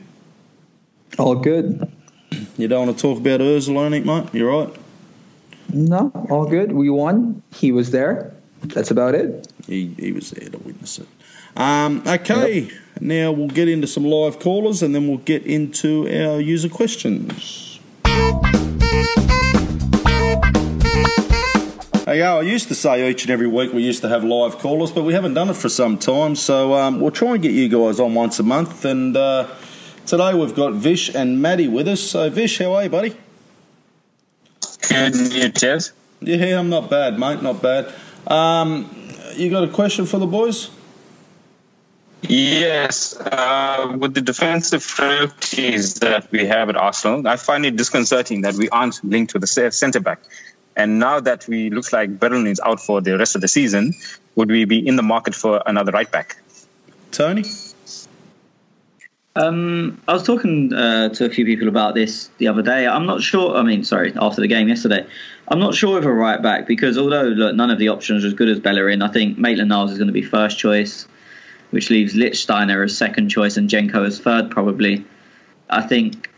S3: All good.
S1: You don't want to talk about Ozil, anything, mate? You're right.
S3: No, all good. We won. He was there. That's about it.
S1: He, he was there to witness it. Um, okay, now we'll get into some live callers and then we'll get into our user questions. Hey, yeah, I used to say each and every week we used to have live callers, but we haven't done it for some time. So um, we'll try and get you guys on once a month. And uh, today we've got Vish and Maddie with us. So, Vish, how are you, buddy?
S4: Good you, Jeff.
S1: Yeah, I'm not bad, mate. Not bad. Um, you got a question for the boys?
S4: Yes, uh, with the defensive frailties that we have at Arsenal, I find it disconcerting that we aren't linked to the centre back. And now that we looks like Bellerin is out for the rest of the season, would we be in the market for another right back?
S1: Tony?
S2: Um, I was talking uh, to a few people about this the other day. I'm not sure. I mean, sorry, after the game yesterday, I'm not sure of a right back because although look, none of the options are as good as Bellerin, I think Maitland-Niles is going to be first choice, which leaves Lichtsteiner as second choice and Jenko as third probably. I think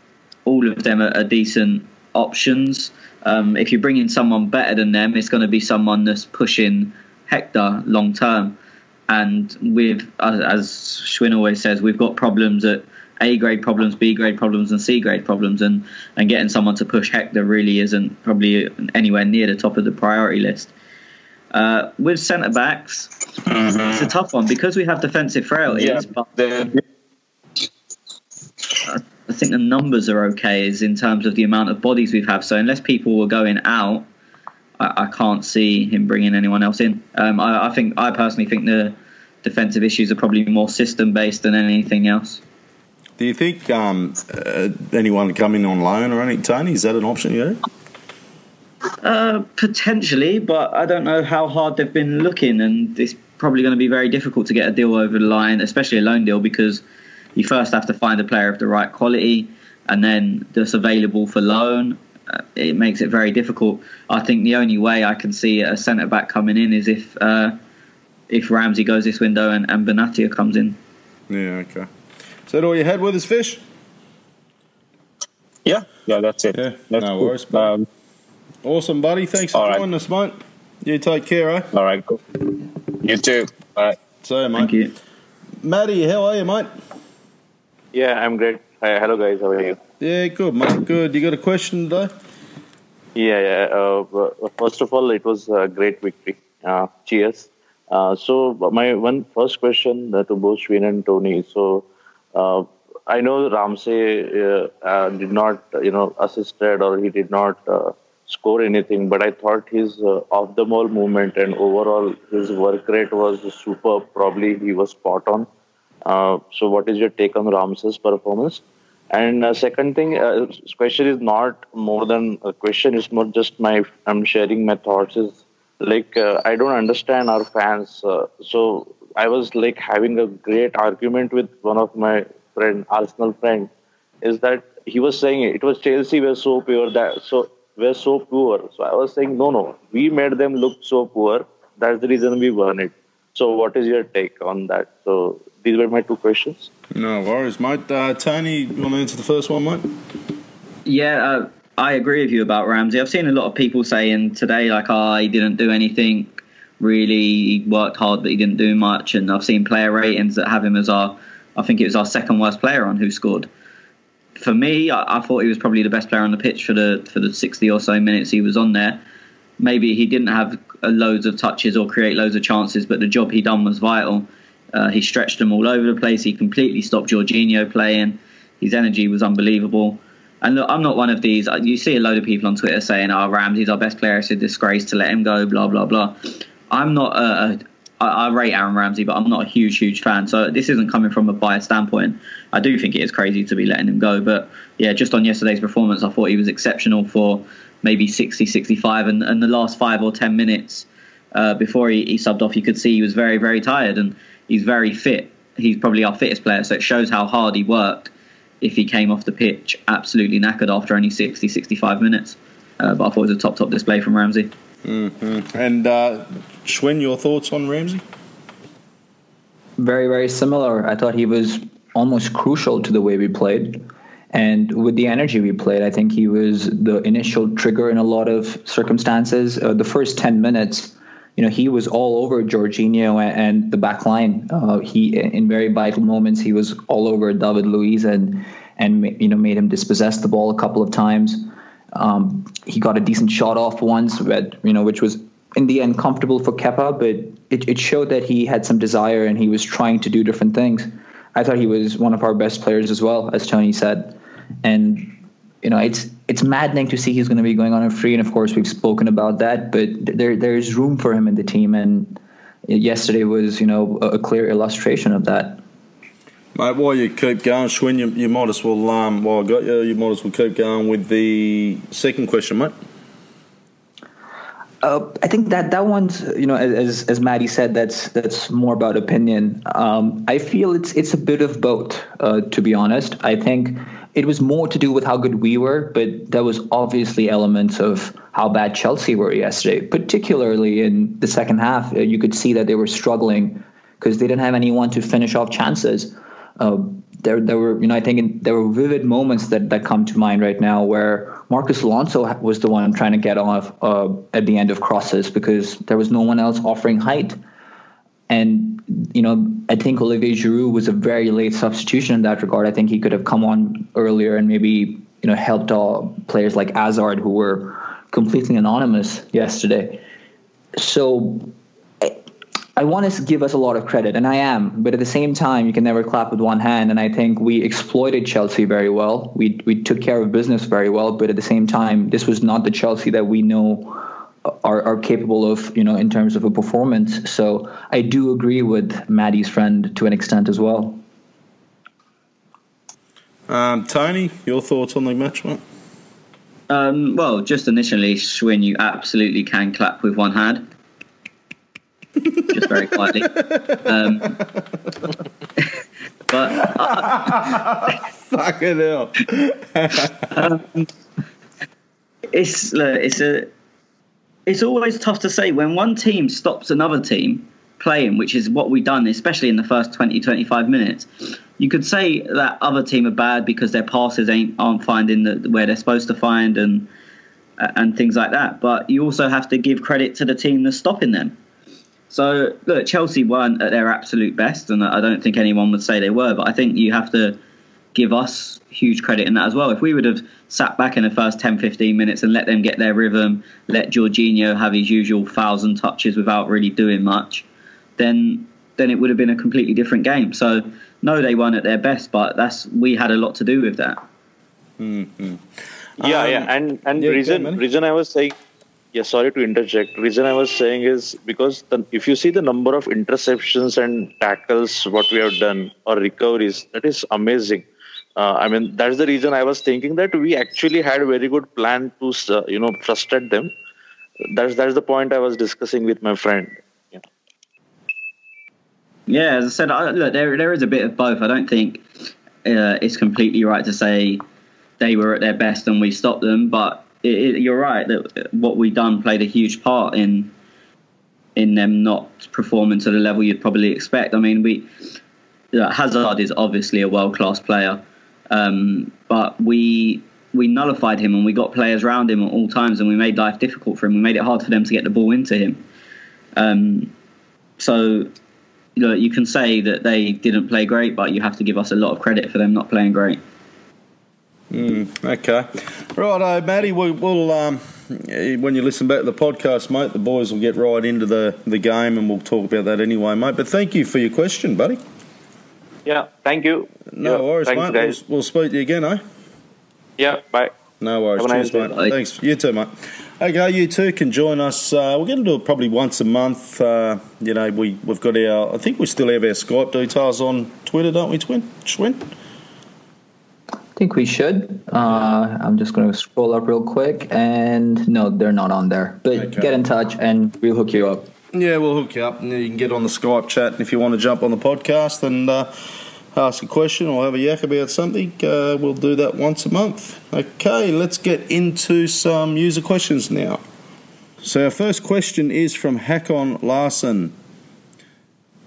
S2: all of them are, are decent options. Um, if you bring in someone better than them, it's going to be someone that's pushing Hector long term. And with, as, Schwinn always says, we've got problems at A grade problems, B grade problems, and C grade problems. And, and getting someone to push Hector really isn't probably anywhere near the top of the priority list. Uh, with centre backs, it's a tough one because we have defensive frailties.
S4: Yeah,
S2: But I think the numbers are okay is in terms of the amount of bodies we've had. So unless people were going out, I, I can't see him bringing anyone else in. Um, I, I think I personally think the defensive issues are probably more system based than anything else.
S1: Do you think um, uh, anyone coming on loan or anything, Tony? Is that an option Yeah.
S2: Uh, potentially, but I don't know how hard they've been looking, and it's probably going to be very difficult to get a deal over the line, especially a loan deal, because you first have to find a player of the right quality, and then that's available for loan. Uh, it makes it very difficult. I think the only way I can see a centre back coming in is if uh, if Ramsey goes this window and, and Benatia comes in.
S1: Yeah, okay. Is that all you had with us, Vish?
S4: yeah, yeah, that's it.
S1: Yeah,
S4: That's
S1: no
S4: cool.
S1: worries.
S4: Um,
S1: Awesome, buddy. Thanks for
S4: All right.
S1: joining us, mate. You take care, eh?
S4: all right, cool. You too. All right.
S1: See you, mate.
S2: Thank you.
S1: Matty, how are you, mate?
S5: Yeah, I'm great. Hi, hello guys, how are you?
S1: Yeah, good, mate. Good. You got a question today?
S5: Yeah, yeah. Uh, first of all, it was a great victory. Uh, cheers. Uh, so my one first question uh, to both Schwinn and Tony. So uh, I know Ramsey uh, uh, did not, you know, assisted or he did not uh, score anything, but I thought his uh, off the ball movement and overall his work rate was superb. Probably he was spot on. Uh, so what is your take on Ramsey's performance? And uh, second thing, uh, question is not more than a question. It's more just my I'm sharing my thoughts. Is like uh, I don't understand our fans. Uh, so I was like having a great argument with one of my friend, Arsenal friend, is that he was saying it was Chelsea were so poor that so were so poor. So I was saying no, no, we made them look so poor. That's the reason we won it. So what is your take on that? So these were my two questions.
S1: No worries, mate. Uh, Tony, you want to answer the first one, mate?
S2: Yeah, uh, I agree with you about Ramsey. I've seen a lot of people saying today, like, oh, he didn't do anything really. He worked hard, but he didn't do much. And I've seen player ratings that have him as our, I think it was our second worst player on WhoScored. For me, I, I thought he was probably the best player on the pitch for the for the 60 or so minutes he was on there. Maybe he didn't have uh, loads of touches or create loads of chances, but the job he done was vital. Uh, he stretched them all over the place. He completely stopped Jorginho playing. His energy was unbelievable. And look, I'm not one of these. uh, You see a load of people on Twitter saying, "Oh, Ramsey's our best player. It's a disgrace to let him go." Blah blah blah. I'm not. A, a, I rate Aaron Ramsey, but I'm not a huge, huge fan. So this isn't coming from a biased standpoint. I do think it is crazy to be letting him go. But yeah, just on yesterday's performance, I thought he was exceptional for maybe 60, 65, and, and the last five or ten minutes uh, before he, he subbed off, you could see he was very, very tired, and he's very fit. He's probably our fittest player, so it shows how hard he worked. If he came off the pitch absolutely knackered after only 60, 65 minutes, uh, but I thought it was a top, top display from Ramsey.
S1: And uh, Schwinn, your thoughts on Ramsey?
S3: very very similar. I thought he was almost crucial to the way we played, and with the energy we played, I think he was the initial trigger in a lot of circumstances. Uh, the first ten minutes, you know, he was all over Jorginho and, and the back line. Uh, he in very vital moments, he was all over David Luiz and and you know made him dispossess the ball a couple of times. Um, he got a decent shot off once, but you know, which was in the end comfortable for Kepa, but it, it showed that he had some desire and he was trying to do different things. I thought he was one of our best players as well, as Tony said. And you know, it's it's maddening to see he's going to be going on a free, and of course we've spoken about that. But there there's room for him in the team, and yesterday was you know a, a clear illustration of that.
S1: Mate, while you keep going, Schwinn, you, you might as well, um, while I got you, you might as well keep going with the second question, mate.
S3: Uh, I think that that one's you know as as Maddie said that's that's more about opinion. Um, I feel it's it's a bit of both. Uh, to be honest, I think it was more to do with how good we were, but there was obviously elements of how bad Chelsea were yesterday, particularly in the second half. Uh, you could see that they were struggling because they didn't have anyone to finish off chances. Uh, there, there were, you know, I think in, there were vivid moments that, that come to mind right now where Marcos Alonso was the one trying to get off uh, at the end of crosses because there was no one else offering height. And, you know, I think Olivier Giroud was a very late substitution in that regard. I think he could have come on earlier and maybe, you know, helped all players like Hazard who were completely anonymous yesterday. So I want to give us a lot of credit, and I am, but at the same time, you can never clap with one hand. And I think we exploited Chelsea very well. We we took care of business very well, but at the same time, this was not the Chelsea that we know are, are capable of, you know, in terms of a performance. So I do agree with Maddie's friend to an extent as well.
S1: Um, Tony, your thoughts on the match, mate?
S2: Um, well, just initially, Schwinn, you absolutely can clap with one hand. Just very quietly. Um, but uh,
S1: Fucking hell.
S2: it's look, it's a it's always tough to say when one team stops another team playing, which is what we've done, especially in the first 20, 25 minutes. You could say that other team are bad because their passes ain't aren't finding the, where they're supposed to find and and things like that. But you also have to give credit to the team that's stopping them. So look, Chelsea weren't at their absolute best, and I don't think anyone would say they were. But I think you have to give us huge credit in that as well. If we would have sat back in the first 10, 15 minutes and let them get their rhythm, let Jorginho have his usual thousand touches without really doing much, then then it would have been a completely different game. So no, they weren't at their best, but that's we had a lot to do with that.
S1: Mm-hmm.
S5: Yeah,
S1: Um,
S5: yeah, and and
S1: yeah,
S5: reason reason I was saying, yeah, sorry to interject. Reason I was saying is because the, if you see the number of interceptions and tackles what we have done or recoveries, that is amazing. Uh, I mean, that's the reason I was thinking that we actually had a very good plan to uh, you know frustrate them. That's that's the point I was discussing with my friend. Yeah.
S2: Yeah, as I said, I, look, there there is a bit of both. I don't think uh, it's completely right to say they were at their best and we stopped them, but it, it, you're right that what we done played a huge part in in them not performing to the level you'd probably expect. I mean, we Hazard is obviously a world class player, um, but we we nullified him and we got players around him at all times and we made life difficult for him. We made it hard for them to get the ball into him. Um, so you, know, you can say that they didn't play great, but you have to give us a lot of credit for them not playing great.
S1: Mm, okay. Right, uh, Matty, we, will um, when you listen back to the podcast, mate, the boys will get right into the, the game and we'll talk about that anyway, mate. But thank you for your question, buddy.
S5: Yeah, thank you.
S1: No
S5: yeah,
S1: worries, mate. We'll, we'll, speak to you again, eh?
S5: Yeah, bye.
S1: No worries. Cheers, mate. Bye. Thanks. You too, mate. Okay, you too can join us. Uh, we're going to do it probably once a month. Uh, you know, we, we've got our, I think we still have our Skype details on Twitter, don't we, Twin? Schwinn?
S3: I think we should. Uh, I'm just going to scroll up real quick, and no, they're not on there. But okay. get in touch, and we'll hook you up.
S1: Yeah, we'll hook you up, and you can get on the Skype chat. And if you want to jump on the podcast and uh, ask a question or have a yak about something, uh, we'll do that once a month. Okay, let's get into some user questions now. So, our first question is from Hakon Larson.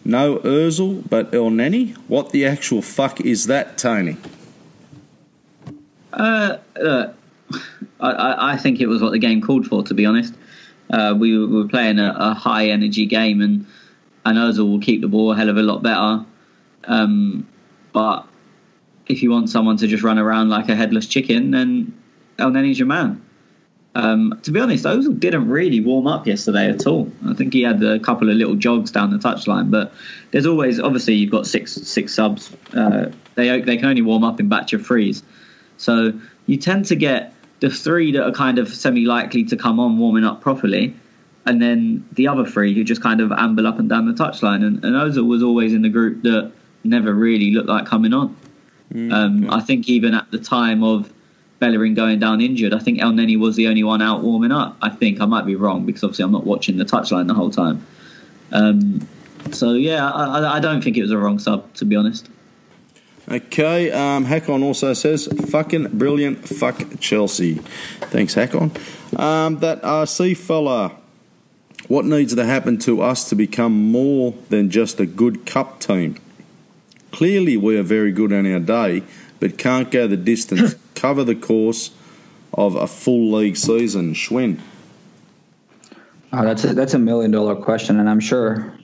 S1: No Ozil, but Elneny? What the actual fuck is that, Tony?
S2: Uh, uh I, I, think it was what the game called for, to be honest. Uh, we, were playing a, a, high energy game, and, and Ozil will keep the ball a hell of a lot better. Um, but if you want someone to just run around like a headless chicken, then Elneny's your man. Um, to be honest, Ozil didn't really warm up yesterday at all. I think he had a couple of little jogs down the touchline, but there's always obviously you've got six six subs. Uh, they they can only warm up in batch of threes, so you tend to get the three that are kind of semi likely to come on warming up properly, and then the other three who just kind of amble up and down the touchline. And, and Ozil was always in the group that never really looked like coming on. Mm, um, I think even at the time of Bellerin going down injured, I think Elneny was the only one out warming up. I think I might be wrong because obviously I'm not watching the touchline the whole time. Um, so yeah, I, I, don't think it was a wrong sub to be honest.
S1: Okay, um, Hakon also says, fucking brilliant, fuck Chelsea. Thanks, Hakon. Um, that RC fella, what needs to happen to us to become more than just a good cup team? Clearly, we are very good on our day, but can't go the distance, cover the course of a full league season. Schwinn.
S3: Oh, that's a, that's a million dollar question, and I'm sure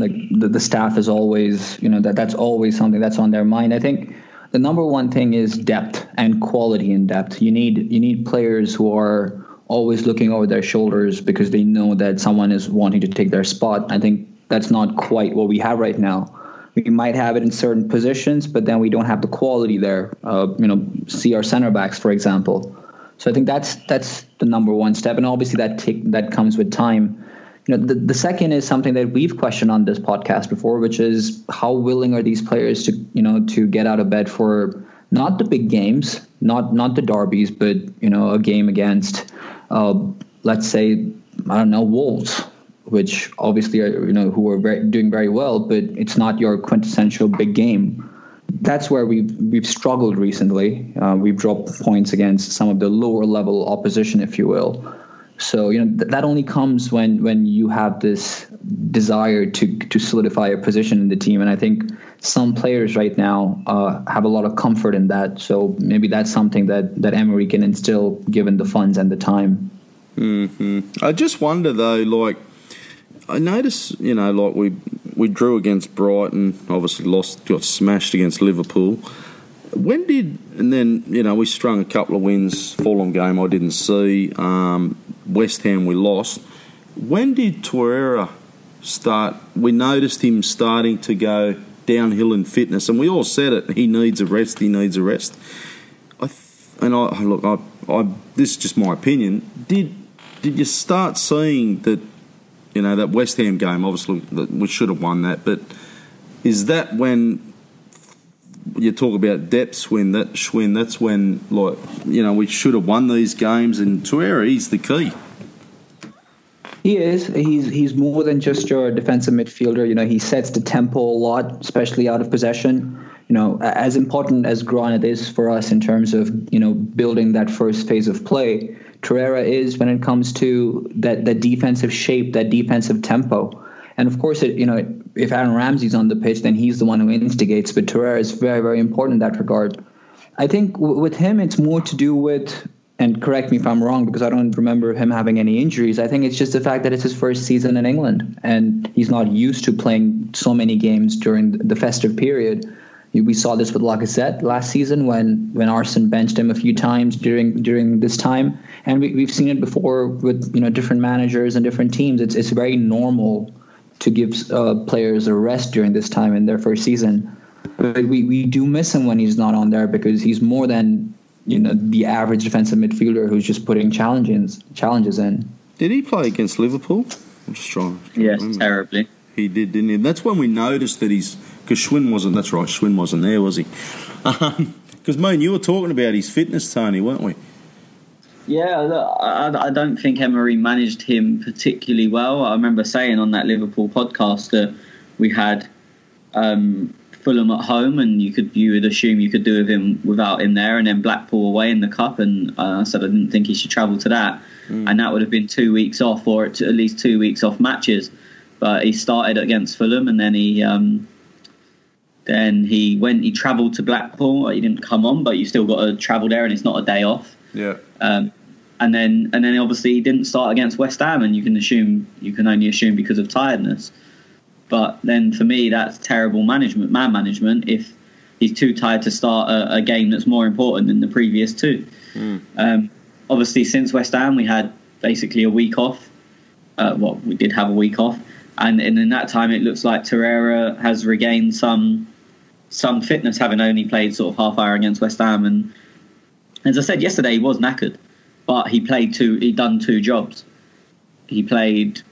S3: like the, the staff is always you know that that's always something that's on their mind. I think the number one thing is depth and quality in depth. You need you need players who are always looking over their shoulders because they know that someone is wanting to take their spot. I think that's not quite what we have right now we might have it in certain positions, but then we don't have the quality there. Uh, you know, see our center backs, for example. So I think that's that's the number one step, and obviously that take, that comes with time. You know, the, the second is something that we've questioned on this podcast before, which is how willing are these players to you know to get out of bed for not the big games, not not the derbies, but you know a game against, uh, let's say I don't know Wolves which obviously are you know who are very, doing very well, but it's not your quintessential big game. That's where we've we've struggled recently. Uh, we've dropped points against some of the lower level opposition, if you will. So you know th- that only comes when when you have this desire to to solidify a position in the team, and I think some players right now uh, have a lot of comfort in that. So maybe that's something that that Emery can instill, given the funds and the time.
S1: hmm I just wonder though, like I notice, you know, like we we drew against Brighton, obviously lost, got smashed against Liverpool. When did and then you know we strung a couple of wins. Fulham game I didn't see. Um, West Ham we lost. When did Torreira start? We noticed him starting to go downhill in fitness, and we all said it. He needs a rest. He needs a rest. I th- and I look. I, I this is just my opinion. Did did you start seeing that you know that West Ham game, obviously, we should have won that. But is that when you talk about depths? When that Schwinn, that's when like you know we should have won these games. And Torreira, he's the key.
S3: He is. He's he's more than just your defensive midfielder. You know, he sets the tempo a lot, especially out of possession. You know, as important as Granit is for us in terms of you know building that first phase of play, Torreira is when it comes to that that defensive shape, that defensive tempo. And of course, it, you know, if Aaron Ramsey's on the pitch, then he's the one who instigates. But Torreira is very, very important in that regard. I think w- with him, it's more to do with, and correct me if I'm wrong, because I don't remember him having any injuries. I think it's just the fact that it's his first season in England, and he's not used to playing so many games during the festive period. We saw this with Lacazette last season when when Arsene benched him a few times during during this time, and we, we've seen it before with you know different managers and different teams. It's it's very normal to give uh, players a rest during this time in their first season. But we, we do miss him when he's not on there because he's more than you know the average defensive midfielder who's just putting challenges challenges in.
S1: Did he play against Liverpool? I'm just trying.
S2: yes, remember. terribly.
S1: He did, didn't he? That's when we noticed that he's because Schwinn wasn't. That's right, Schwinn wasn't there, was he? Because um, me and you were talking about his fitness, Tony, weren't we?
S2: Yeah, look, I, I, don't think Emery managed him particularly well. I remember saying on that Liverpool podcast that we had um, Fulham at home, and you could you would assume you could do with him without him there, and then Blackpool away in the cup, and uh, I said I didn't think he should travel to that, mm. and that would have been two weeks off, or at least two weeks off matches. But he started against Fulham, and then he um, then he went he travelled to Blackpool. He didn't come on, but you still got to travel there, and it's not a day off.
S1: Yeah.
S2: Um, and then and then obviously he didn't start against West Ham, and you can assume you can only assume because of tiredness. But then for me, that's terrible management, man management. If he's too tired to start a, a game that's more important than the previous two. Mm. Um, obviously, since West Ham, we had basically a week off. Uh, well, we did have a week off, and, and in that time, it looks like Torreira has regained some some fitness, having only played sort of half hour against West Ham. And as I said yesterday, he was knackered, but he played two. He done two jobs. He played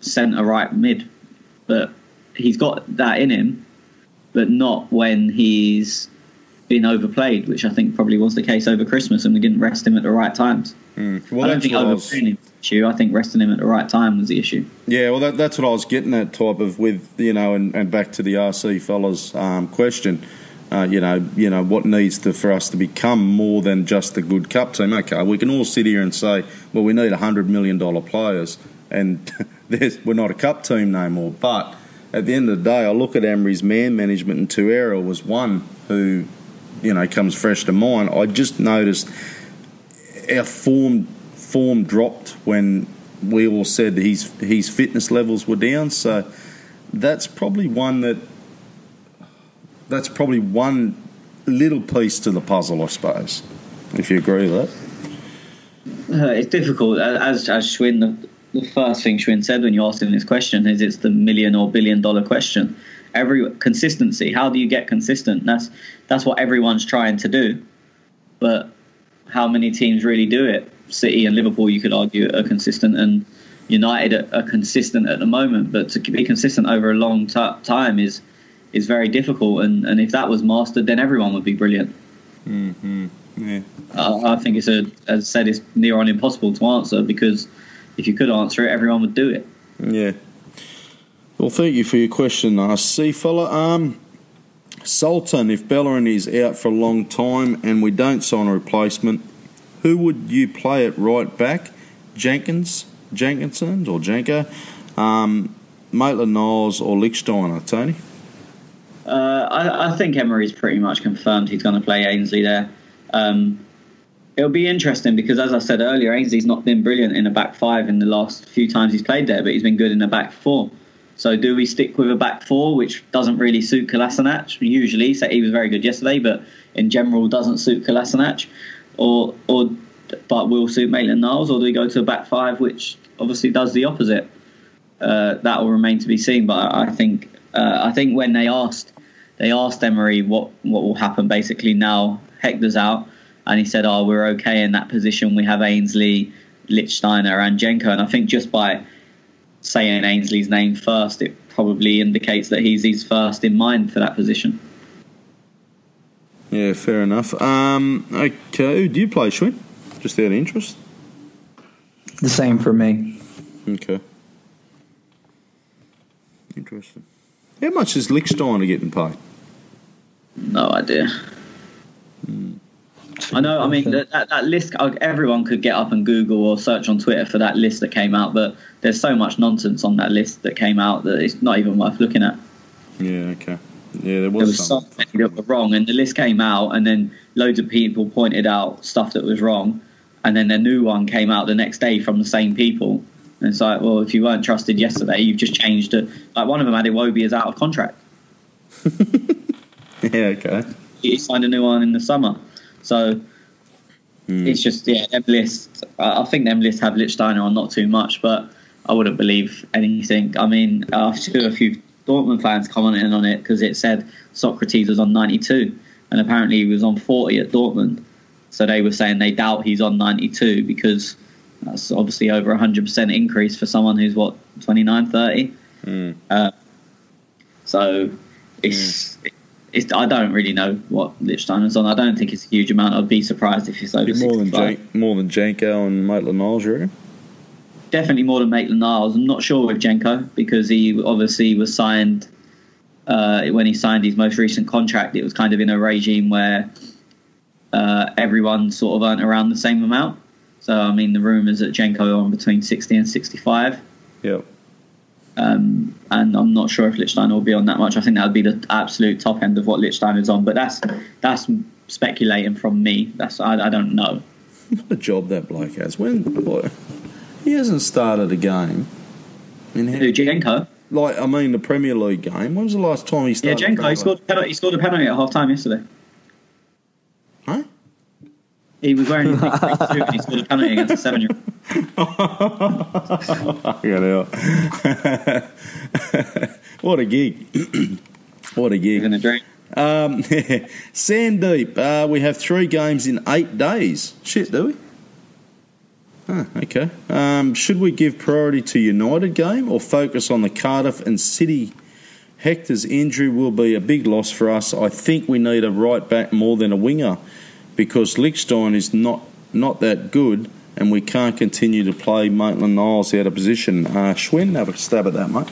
S2: centre right mid but he's got that in him, but not when he's been overplayed, which I think probably was the case over Christmas, and we didn't rest him at the right times. Mm. Well, I don't think overplaying him was the issue. I think resting him at the right time was the issue.
S1: Yeah, well, that, that's what I was getting at, type of with you know, and, and back to the RC fellas um, question. Uh, you know, you know what needs to for us to become more than just a good cup team. Okay, we can all sit here and say, well, we need hundred million dollar players, and we're not a cup team no more. But at the end of the day, I look at Emery's man management, and Torreira was one who, you know, comes fresh to mind. I just noticed our form form dropped when we all said his his fitness levels were down. So that's probably one that that's probably one little piece to the puzzle, I suppose. If you agree with that.
S2: Uh, it's difficult as as Schwinn the first thing Schwinn said when you asked him this question is it's the million or billion dollar question. Every consistency. How do you get consistent? That's that's what everyone's trying to do, but how many teams really do it? City and Liverpool, you could argue, are consistent, and United are, consistent at the moment. But to be consistent over a long t- time is is very difficult. And, and if that was mastered, then everyone would be brilliant.
S1: Mm-hmm. Yeah.
S2: I think it's a, as I said, it's near on impossible to answer because if you could answer it, everyone would do it.
S1: Yeah. Well, thank you for your question, uh, see fella. Um, Sultan, if Bellerin is out for a long time and we don't sign a replacement, who would you play at right back? Jenkins, Jenkinson, or Jenko, um, Maitland Niles, or Lichtsteiner, Tony?
S2: Uh, I, I, think Emery's pretty much confirmed he's going to play Ainsley there. Um, it'll be interesting because, as I said earlier, Ainsley's not been brilliant in a back five in the last few times he's played there, but he's been good in a back four. So, do we stick with a back four, which doesn't really suit Kolasinac usually? So he was very good yesterday, but in general doesn't suit Kolasinac, or or but will suit Maitland Niles, or do we go to a back five, which obviously does the opposite? Uh, that will remain to be seen. But I think uh, I think when they asked they asked Emery what what will happen basically now Hector's out and he said, "Oh, we're okay in that position. We have Ainsley, Lichtsteiner, and Jenko." And I think just by saying Ainsley's name first, it probably indicates that he's his first in mind for that position.
S1: Yeah, fair enough. Um, okay, do you play Schwinn? Just out of interest.
S3: The same for me.
S1: Okay. Interesting. How much is Lichtsteiner getting paid?
S2: No idea. I know. I mean, that, that, that list. uh, Everyone could get up and Google or search on Twitter for that list that came out, but there's so much nonsense on that list that came out that it's not even worth looking at.
S1: Yeah, okay. Yeah, there
S2: There
S1: was,
S2: was so
S1: some.
S2: that were wrong, and the list came out, and then loads of people pointed out stuff that was wrong, and then a new one came out the next day from the same people. And it's like, well, if you weren't trusted yesterday, you've just changed it. Like one of them had Iwobi as out of contract.
S1: Yeah, okay.
S2: he signed a new one in the summer. So
S1: Hmm.
S2: it's just yeah, them lists. I think them lists have Lichtsteiner on not too much, but I wouldn't believe anything. I mean, I've a few Dortmund fans commenting on it because it said Sokratis was on 92, and apparently he was on 40 at Dortmund. So they were saying they doubt he's on 92 because that's obviously over 100% increase for someone who's what 29, 30.
S1: Hmm.
S2: Uh, so it's, it's I don't really know what Lichtsteiner's on. I don't think it's a huge amount. I'd be surprised if it's over
S1: more than Jan- more than Jenko and Maitland Niles, reckon?
S2: Definitely more than Maitland Niles. I'm not sure with Jenko because he obviously was signed uh, when he signed his most recent contract. It was kind of in a regime where uh, everyone sort of earned around the same amount. So I mean, the rumours that Jenko are on between 60 and 65.
S1: Yep.
S2: Um, and I'm not sure if Lichtsteiner will be on that much. I think that would be the absolute top end of what Lichtsteiner's on. But that's that's speculating from me. That's I, I don't know.
S1: What a job that bloke has. When boy, he hasn't started a game. In
S2: Who, Jenko?
S1: like I mean, the Premier League game. When was the last time he
S2: Yeah,
S1: started?
S2: Jenko. He scored, a penalty, he scored a penalty at half time yesterday.
S1: Huh?
S2: He was wearing his big suit and he scored a penalty against a seven year old.
S1: What a gig. what a gig.
S2: in the dream.
S1: Um, Sandeep, uh, we have three games in eight days. Shit, do we? Huh, okay. Um, should we give priority to United game or focus on the Cardiff and City? Hector's injury will be a big loss for us. I think we need a right back more than a winger because Lichstein is not, not that good and we can't continue to play Maitland Niles out of position. Uh, Schwinn, have a stab at that, mate.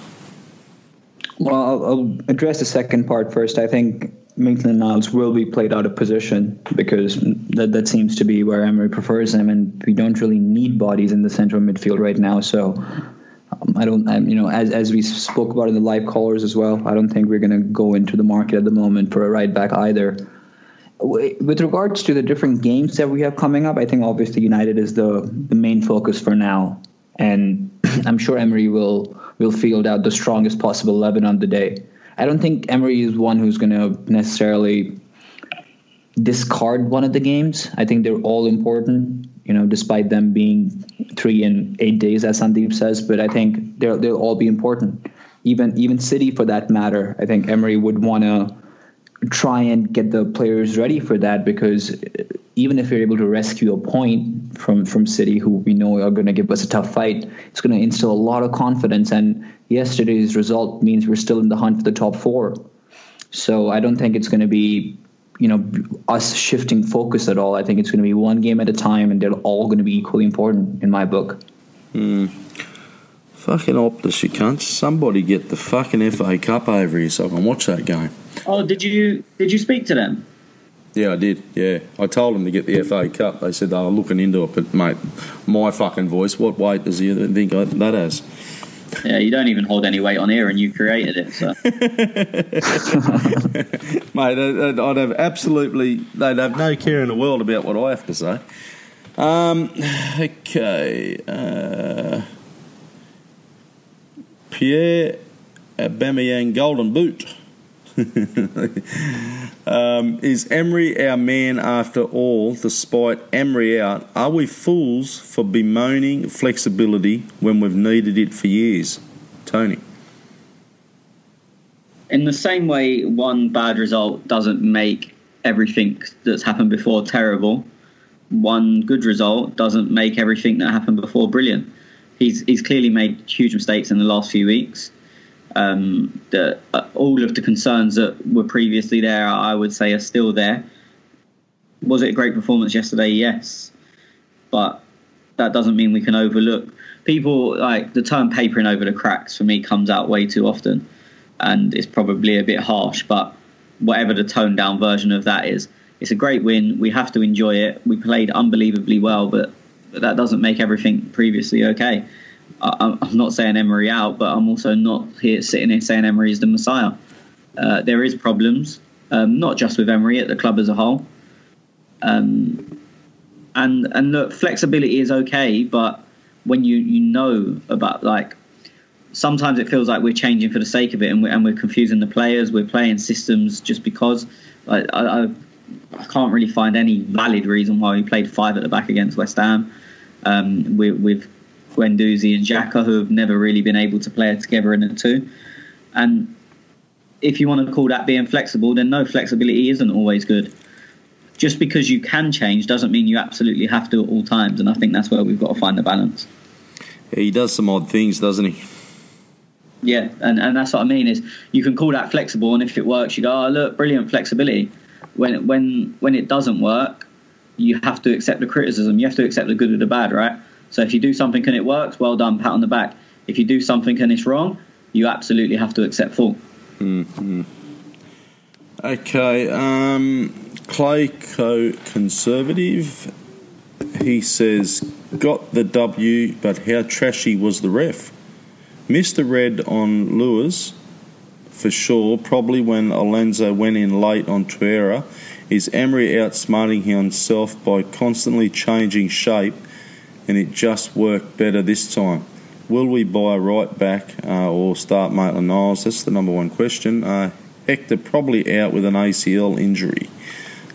S3: Well, I'll, I'll address the second part first. I think Maitland Niles will be played out of position because that, that seems to be where Emery prefers him, and we don't really need bodies in the central midfield right now. So um, I don't, I'm, you know, as as we spoke about in the live callers as well, I don't think we're going to go into the market at the moment for a right back either. Wi- With regards to the different games that we have coming up, I think obviously United is the the main focus for now, and I'm sure Emery will will field out the strongest possible eleven on the day. I don't think Emery is one who's going to necessarily discard one of the games. I think they're all important, you know, despite them being three and eight days, as Sandeep says. But I think they'll they'll all be important. Even even City, for that matter, I think Emery would want to try and get the players ready for that because even if you're able to rescue a point from from City, who we know are going to give us a tough fight, it's going to instill a lot of confidence. And yesterday's result means we're still in the hunt for the top four. So I don't think it's going to be, you know, us shifting focus at all. I think it's going to be one game at a time, and they're all going to be equally important in my book. Hmm.
S1: Fucking Optus, you cunts. Somebody get the fucking FA Cup over here so I can watch that game.
S2: Oh, did you did you speak to them?
S1: Yeah, I did. Yeah, I told them to get the FA Cup. They said they were looking into it, but mate, my fucking voice. What weight does he think that has?
S2: Yeah, you don't even hold any weight on here, and you created it. So
S1: Mate, I'd I'd have absolutely. They'd have no care in the world about what I have to say. Um, okay. Uh, Pierre Aubameyang Golden Boot. um, is Emery our man after all, despite Emery out? Are we fools for bemoaning flexibility when we've needed it for years? Tony.
S2: in the same way, one bad result doesn't make everything that's happened before terrible. One good result doesn't make everything that happened before brilliant. He's he's clearly made huge mistakes in the last few weeks. Um, the, uh, all of the concerns that were previously there, I would say, are still there. Was it a great performance yesterday? Yes, but that doesn't mean we can overlook people. Like the term papering over the cracks for me comes out way too often, and it's probably a bit harsh. But whatever the toned down version of that is, it's a great win. We have to enjoy it. We played unbelievably well, but, but that doesn't make everything previously okay. I, I'm not saying Emery out, but I'm also not here sitting here saying Emery is the Messiah. Uh, there is problems, um, not just with Emery at the club as a whole. Um, and and look, flexibility is okay, but when you you know about like sometimes it feels like we're changing for the sake of it, and we're, and we're confusing the players. We're playing systems just because. I, I, I can't really find any valid reason why we played five at the back against West Ham um, with, with Guendouzi and Xhaka, who have never really been able to play together in a two. And if you want to call that being flexible, then no, flexibility isn't always good. Just because you can change doesn't mean you absolutely have to at all times, and I think that's where we've got to find the balance.
S1: Yeah, he does some odd things, doesn't he?
S2: Yeah, and, and that's what I mean is you can call that flexible, and if it works, you go, oh look, brilliant flexibility. When when when it doesn't work, you have to accept the criticism. You have to accept the good or the bad, right? So if you do something and it works, well done, pat on the back. If you do something and it's wrong, you absolutely have to accept fault.
S1: Mm-hmm. Okay, um, Clayco Conservative. He says, got the W, but how trashy was the ref? Missed the red on Lewis, for sure. Probably when Alonso went in late on Torreira. Is Emery outsmarting himself by constantly changing shape, and it just worked better this time? Will we buy right back uh, or start Maitland Niles? That's the number one question. Uh, Hector probably out with an ACL injury.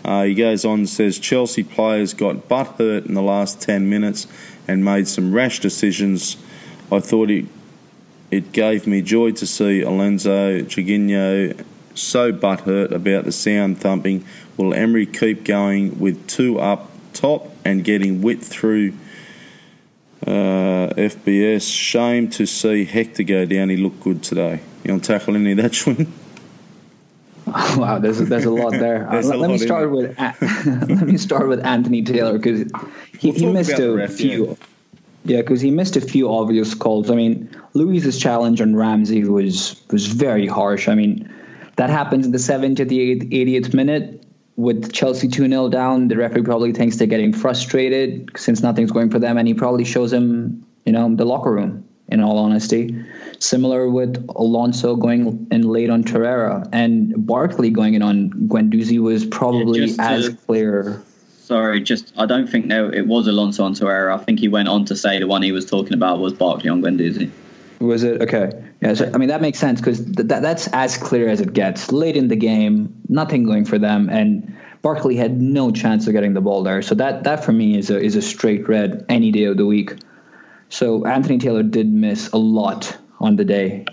S1: Uh, he goes on and says Chelsea players got butt hurt in the last 10 minutes and made some rash decisions. I thought it, it gave me joy to see Alonso Jorginho so butt hurt about the sound thumping. Will Emery keep going with two up top and getting width through uh, FBS. Shame to see Hector go down. He looked good today. You want tackle any of that, Schwinn?
S3: Wow, there's a, there's a lot there. uh, let, let me start with let me start with Anthony Taylor because he, we'll he missed a ref, few. Yeah. Yeah, because he missed a few obvious calls. I mean, Luiz's challenge on Ramsey was was very harsh. I mean, that happens in the 70th, 80th minute with Chelsea 2 0 down, the referee probably thinks they're getting frustrated since nothing's going for them, and he probably shows him, you know, the locker room, in all honesty. Similar with Alonso going in late on Torreira, and Barkley going in on Guendouzi was probably yeah, as to, clear.
S2: Sorry, just I don't think there, it was Alonso on Torreira. I think he went on to say the one he was talking about was Barkley on Guendouzi.
S3: Was it okay? Yeah, so, I mean that makes sense because th- that that's as clear as it gets. Late in the game, nothing going for them, and Barkley had no chance of getting the ball there. So that that for me is a is a straight red any day of the week. So Anthony Taylor did miss a lot on the day.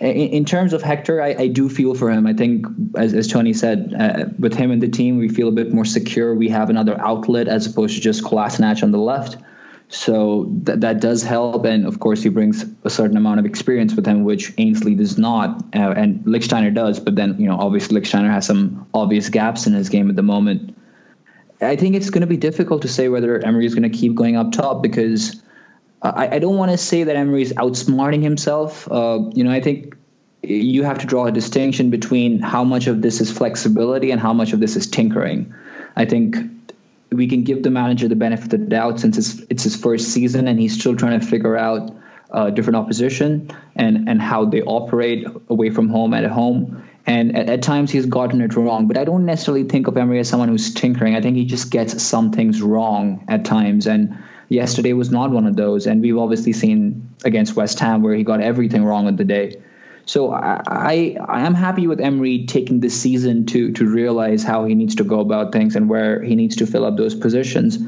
S3: In, in terms of Hector, I, I, do feel for him. I think, as, as Tony said, uh, with him and the team, we feel a bit more secure. We have another outlet as opposed to just class Kolasinac on the left. So that that does help, and of course he brings a certain amount of experience with him, which Ainsley does not, uh, and Lichtsteiner does. But then you know, obviously Lichtsteiner has some obvious gaps in his game at the moment. I think it's going to be difficult to say whether Emery is going to keep going up top because I, I don't want to say that Emery is outsmarting himself. Uh, you know, I think you have to draw a distinction between how much of this is flexibility and how much of this is tinkering. I think we can give the manager the benefit of the doubt since it's, it's his first season and he's still trying to figure out uh, different opposition and, and how they operate away from home and at home. And at, at, times he's gotten it wrong, but I don't necessarily think of Emery as someone who's tinkering. I think he just gets some things wrong at times. And yesterday was not one of those. And we've obviously seen against West Ham where he got everything wrong with the day. So I, I, am happy with Emery taking this season to to realize how he needs to go about things and where he needs to fill up those positions.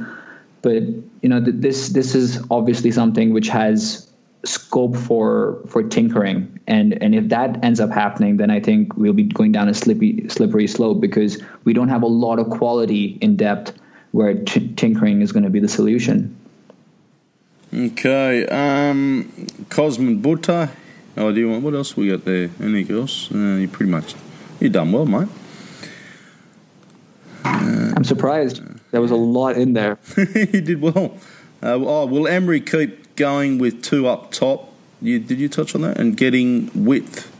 S3: But you know this this is obviously something which has scope for for tinkering and and if that ends up happening then i think we'll be going down a slippery slippery slope because we don't have a lot of quality in depth where t- tinkering is going to be the solution
S1: okay um cosmin buta Oh, do you want what else we got there? Anything else? Uh, you pretty much you done well, mate.
S3: Uh, I'm surprised. There was a lot in there.
S1: he did well. Uh, oh, will Emery keep going with two up top? You, did you touch on that? And getting width?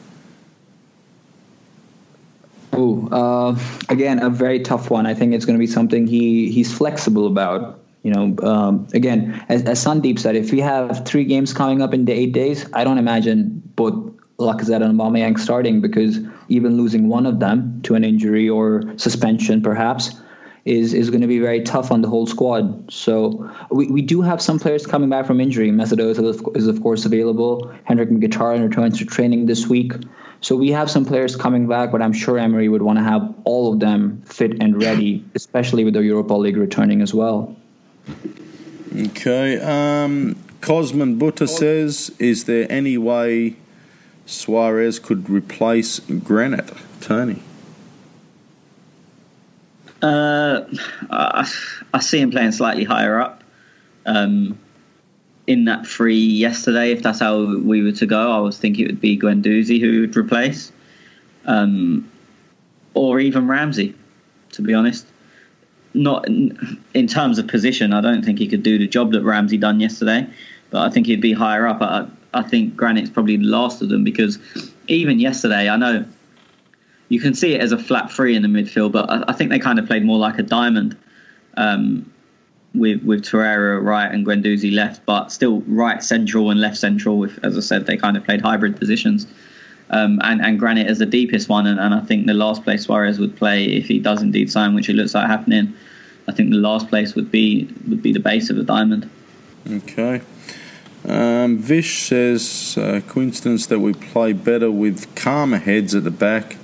S3: Oh, uh, again, a very tough one. I think it's going to be something he he's flexible about. You know, um, again, as, as Sandeep said, if we have three games coming up in the eight days, I don't imagine both Lacazette and Aubameyang starting because even losing one of them to an injury or suspension, perhaps, is is going to be very tough on the whole squad. So we, we do have some players coming back from injury. Mesut Ozil is of course available. Henrikh Mkhitaryan returns to training this week. So we have some players coming back, but I'm sure Emery would want to have all of them fit and ready, especially with the Europa League returning as well.
S1: Okay. Um, Cosman Butter says, is there any way Suarez could replace Granit, Tony.
S2: Uh, I, I see him playing slightly higher up. Um, in that free yesterday, if that's how we were to go, I was thinking it would be Guendouzi who would replace, um, or even Ramsey. To be honest, not in, terms of position, I don't think he could do the job that Ramsey done yesterday, but I think he'd be higher up. I, I think Granit's probably the last of them because even yesterday, I know you can see it as a flat three in the midfield, but I, I think they kind of played more like a diamond. Um, with with Torreira right and Guendouzi left, but still right central and left central. With as I said, they kind of played hybrid positions. Um, and, and Granit is the deepest one, and, and I think the last place Suarez would play if he does indeed sign, which it looks like happening. I think the last place would be would be the base of the diamond.
S1: Okay. Um, Vish says uh, coincidence that we play better with calmer heads at the back.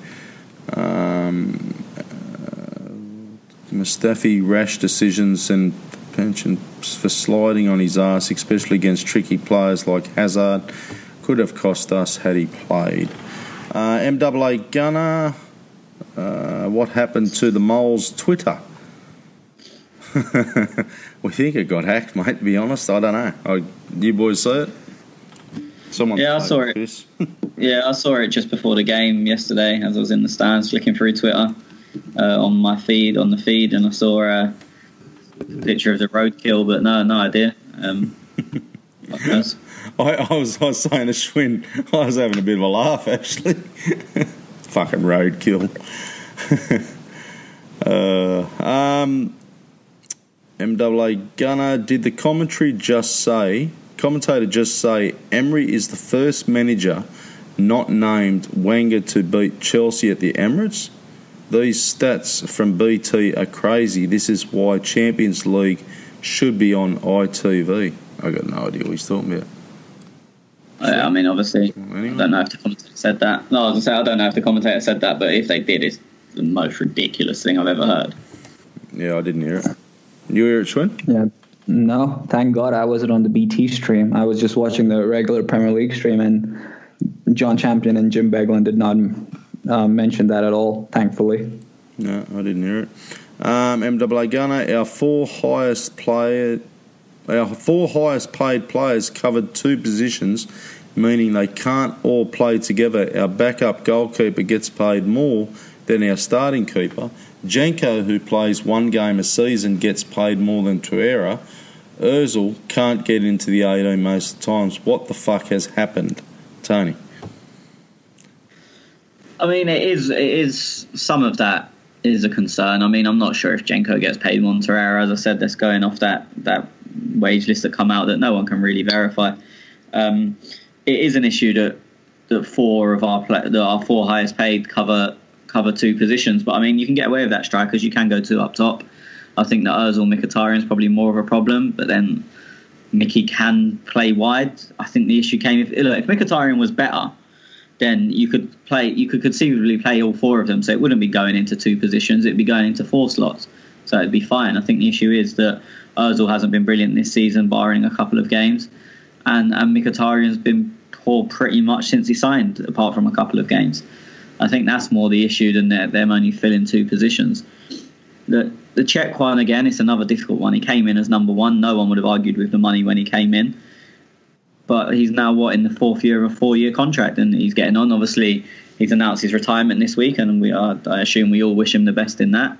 S1: Um, uh, Mustafi rash decisions and pension for sliding on his ass, especially against tricky players like Hazard, could have cost us had he played. Uh, MAA Gunner, uh, what happened to the Moles Twitter? we think it got hacked, mate. To be honest, I don't know. I, you boys see it?
S2: Someone yeah, I saw it. yeah, I saw it just before the game yesterday, as I was in the stands flicking through Twitter uh, on my feed on the feed, and I saw a picture of the roadkill, but no, no idea. Um,
S1: I, I, was I was saying to Schwinn, I was having a bit of a laugh actually. Fucking roadkill. uh, um, MAA Gunner, did the commentary just say? Commentator just say Emery is the first manager not named Wenger to beat Chelsea at the Emirates. These stats from BT are crazy. This is why Champions League should be on ITV. I got no idea what he's talking about.
S2: I mean, obviously, anyway. I don't know if the commentator said that. No, I was going to say, I don't know if the commentator said that, but if they did, it's the most ridiculous thing I've ever heard.
S1: Yeah, I didn't hear it. You hear it, Schwinn?
S3: Yeah. No, thank God I wasn't on the BT stream. I was just watching the regular Premier League stream, and John Champion and Jim Beglin did not uh, mentioned that at all, thankfully.
S1: No, I didn't hear it. Um, MAA Gunner, our four highest player, our four highest paid players covered two positions, meaning they can't all play together. Our backup goalkeeper gets paid more than our starting keeper. Jenko, who plays one game a season, gets paid more than Torreira. Ozil can't get into the 18 most of the times. What the fuck has happened, Tony?
S2: I mean, it is it is some of that is a concern. I mean, I'm not sure if Jenko gets paid more than Torreira. As I said, that's going off that that wage list that come out that no one can really verify. Um, it is an issue that that four of our that our four highest paid cover cover two positions. But I mean, you can get away with that strikers. You can go two up top. I think that Ozil Mkhitaryan is probably more of a problem, but then Mickey can play wide. I think the issue came if look, if Mkhitaryan was better then you could play you could conceivably play all four of them. So it wouldn't be going into two positions; it'd be going into four slots. So it'd be fine. I think the issue is that Ozil hasn't been brilliant this season, barring a couple of games, and and Mkhitaryan's been poor pretty much since he signed, apart from a couple of games. I think that's more the issue than them only filling two positions. The the Cech one again, it's another difficult one. He came in as number one. No one would have argued with the money when he came in but he's now what in the fourth year of a four-year contract, and he's getting on. Obviously, he's announced his retirement this week, and we are. I assume we all wish him the best in that.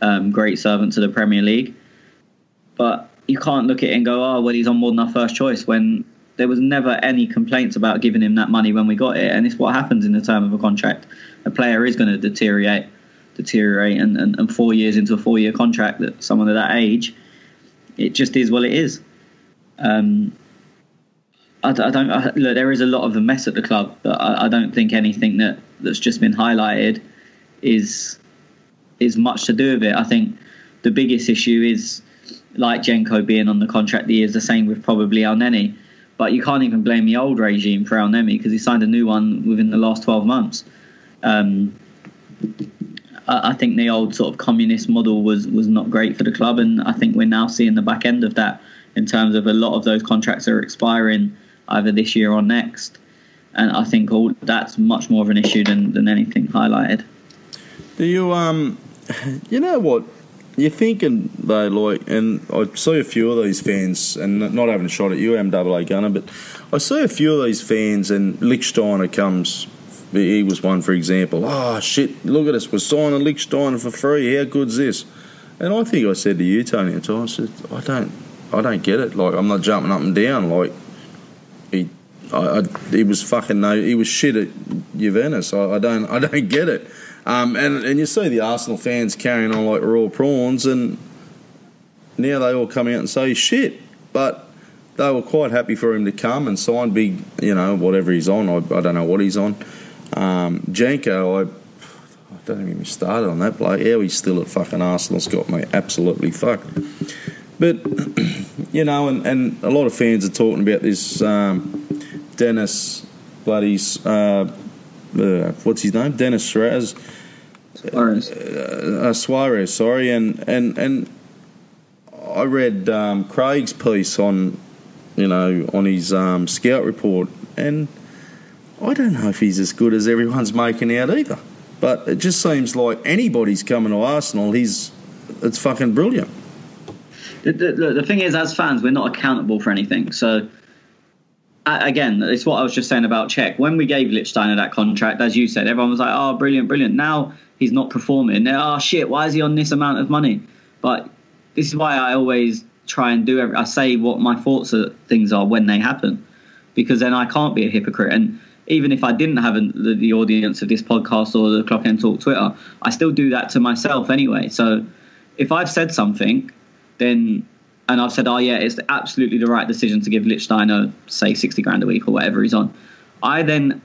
S2: Um, great servant to the Premier League, but you can't look at it and go, oh well, he's on more than our first choice when there was never any complaints about giving him that money when we got it, and it's what happens in the term of a contract. A player is going to deteriorate, deteriorate, and, and, and four years into a four-year contract, that someone of that age, it just is what it is. Um, I, I don't I, look. There is a lot of a mess at the club, but I, I don't think anything that that's just been highlighted is is much to do with it. I think the biggest issue is like Jenko being on the contract the years the same with probably Elneny. But you can't even blame the old regime for Elneny because he signed a new one within the last 12 months. Um, I, I think the old sort of communist model was was not great for the club, and I think we're now seeing the back end of that in terms of a lot of those contracts are expiring either this year or next. And I think all that's much more of an issue than, than anything highlighted.
S1: Do you um, you know what? You're thinking though, like, and I see a few of these fans, and not having a shot at you, MAA Gunner, but I see a few of these fans, and Lichtsteiner comes. He was one, for example. Oh shit! Look at us, we're signing Lichtsteiner for free. How good's this? And I think I said to you, Tony, I said, I don't, I don't get it. Like, I'm not jumping up and down. Like, he, I, I, he was fucking no, he was shit at Juventus. I, I don't, I don't get it. Um, and and you see the Arsenal fans carrying on like raw prawns, and now they all come out and say shit. But they were quite happy for him to come and sign big, you know, whatever he's on. I, I don't know what he's on. Um, Janko, I, don't even started on that bloke. How he's still at fucking Arsenal's got me absolutely fucked. But you know, and, and a lot of fans are talking about this um, Dennis Bloody's. Uh, uh, what's his name? Denis Suarez.
S2: Suarez.
S1: Uh, uh, Suarez, sorry, and and and I read um, Craig's piece on, you know, on his um, scout report, and I don't know if he's as good as everyone's making out either. But it just seems like anybody's coming to Arsenal, he's it's fucking brilliant.
S2: The, the, the thing is, as fans, we're not accountable for anything. So again, it's what I was just saying about Cech. When we gave Lichtsteiner that contract, as you said, everyone was like, "Oh, brilliant, brilliant." Now he's not performing. Now, oh shit, why is he on this amount of money? But this is why I always try and do. Every, I say what my thoughts of things are when they happen, because then I can't be a hypocrite. And even if I didn't have the, the audience of this podcast or the Clock End Talk Twitter, I still do that to myself anyway. So if I've said something, then and I've said, oh yeah, it's absolutely the right decision to give Lichtsteiner say sixty grand a week or whatever he's on. I then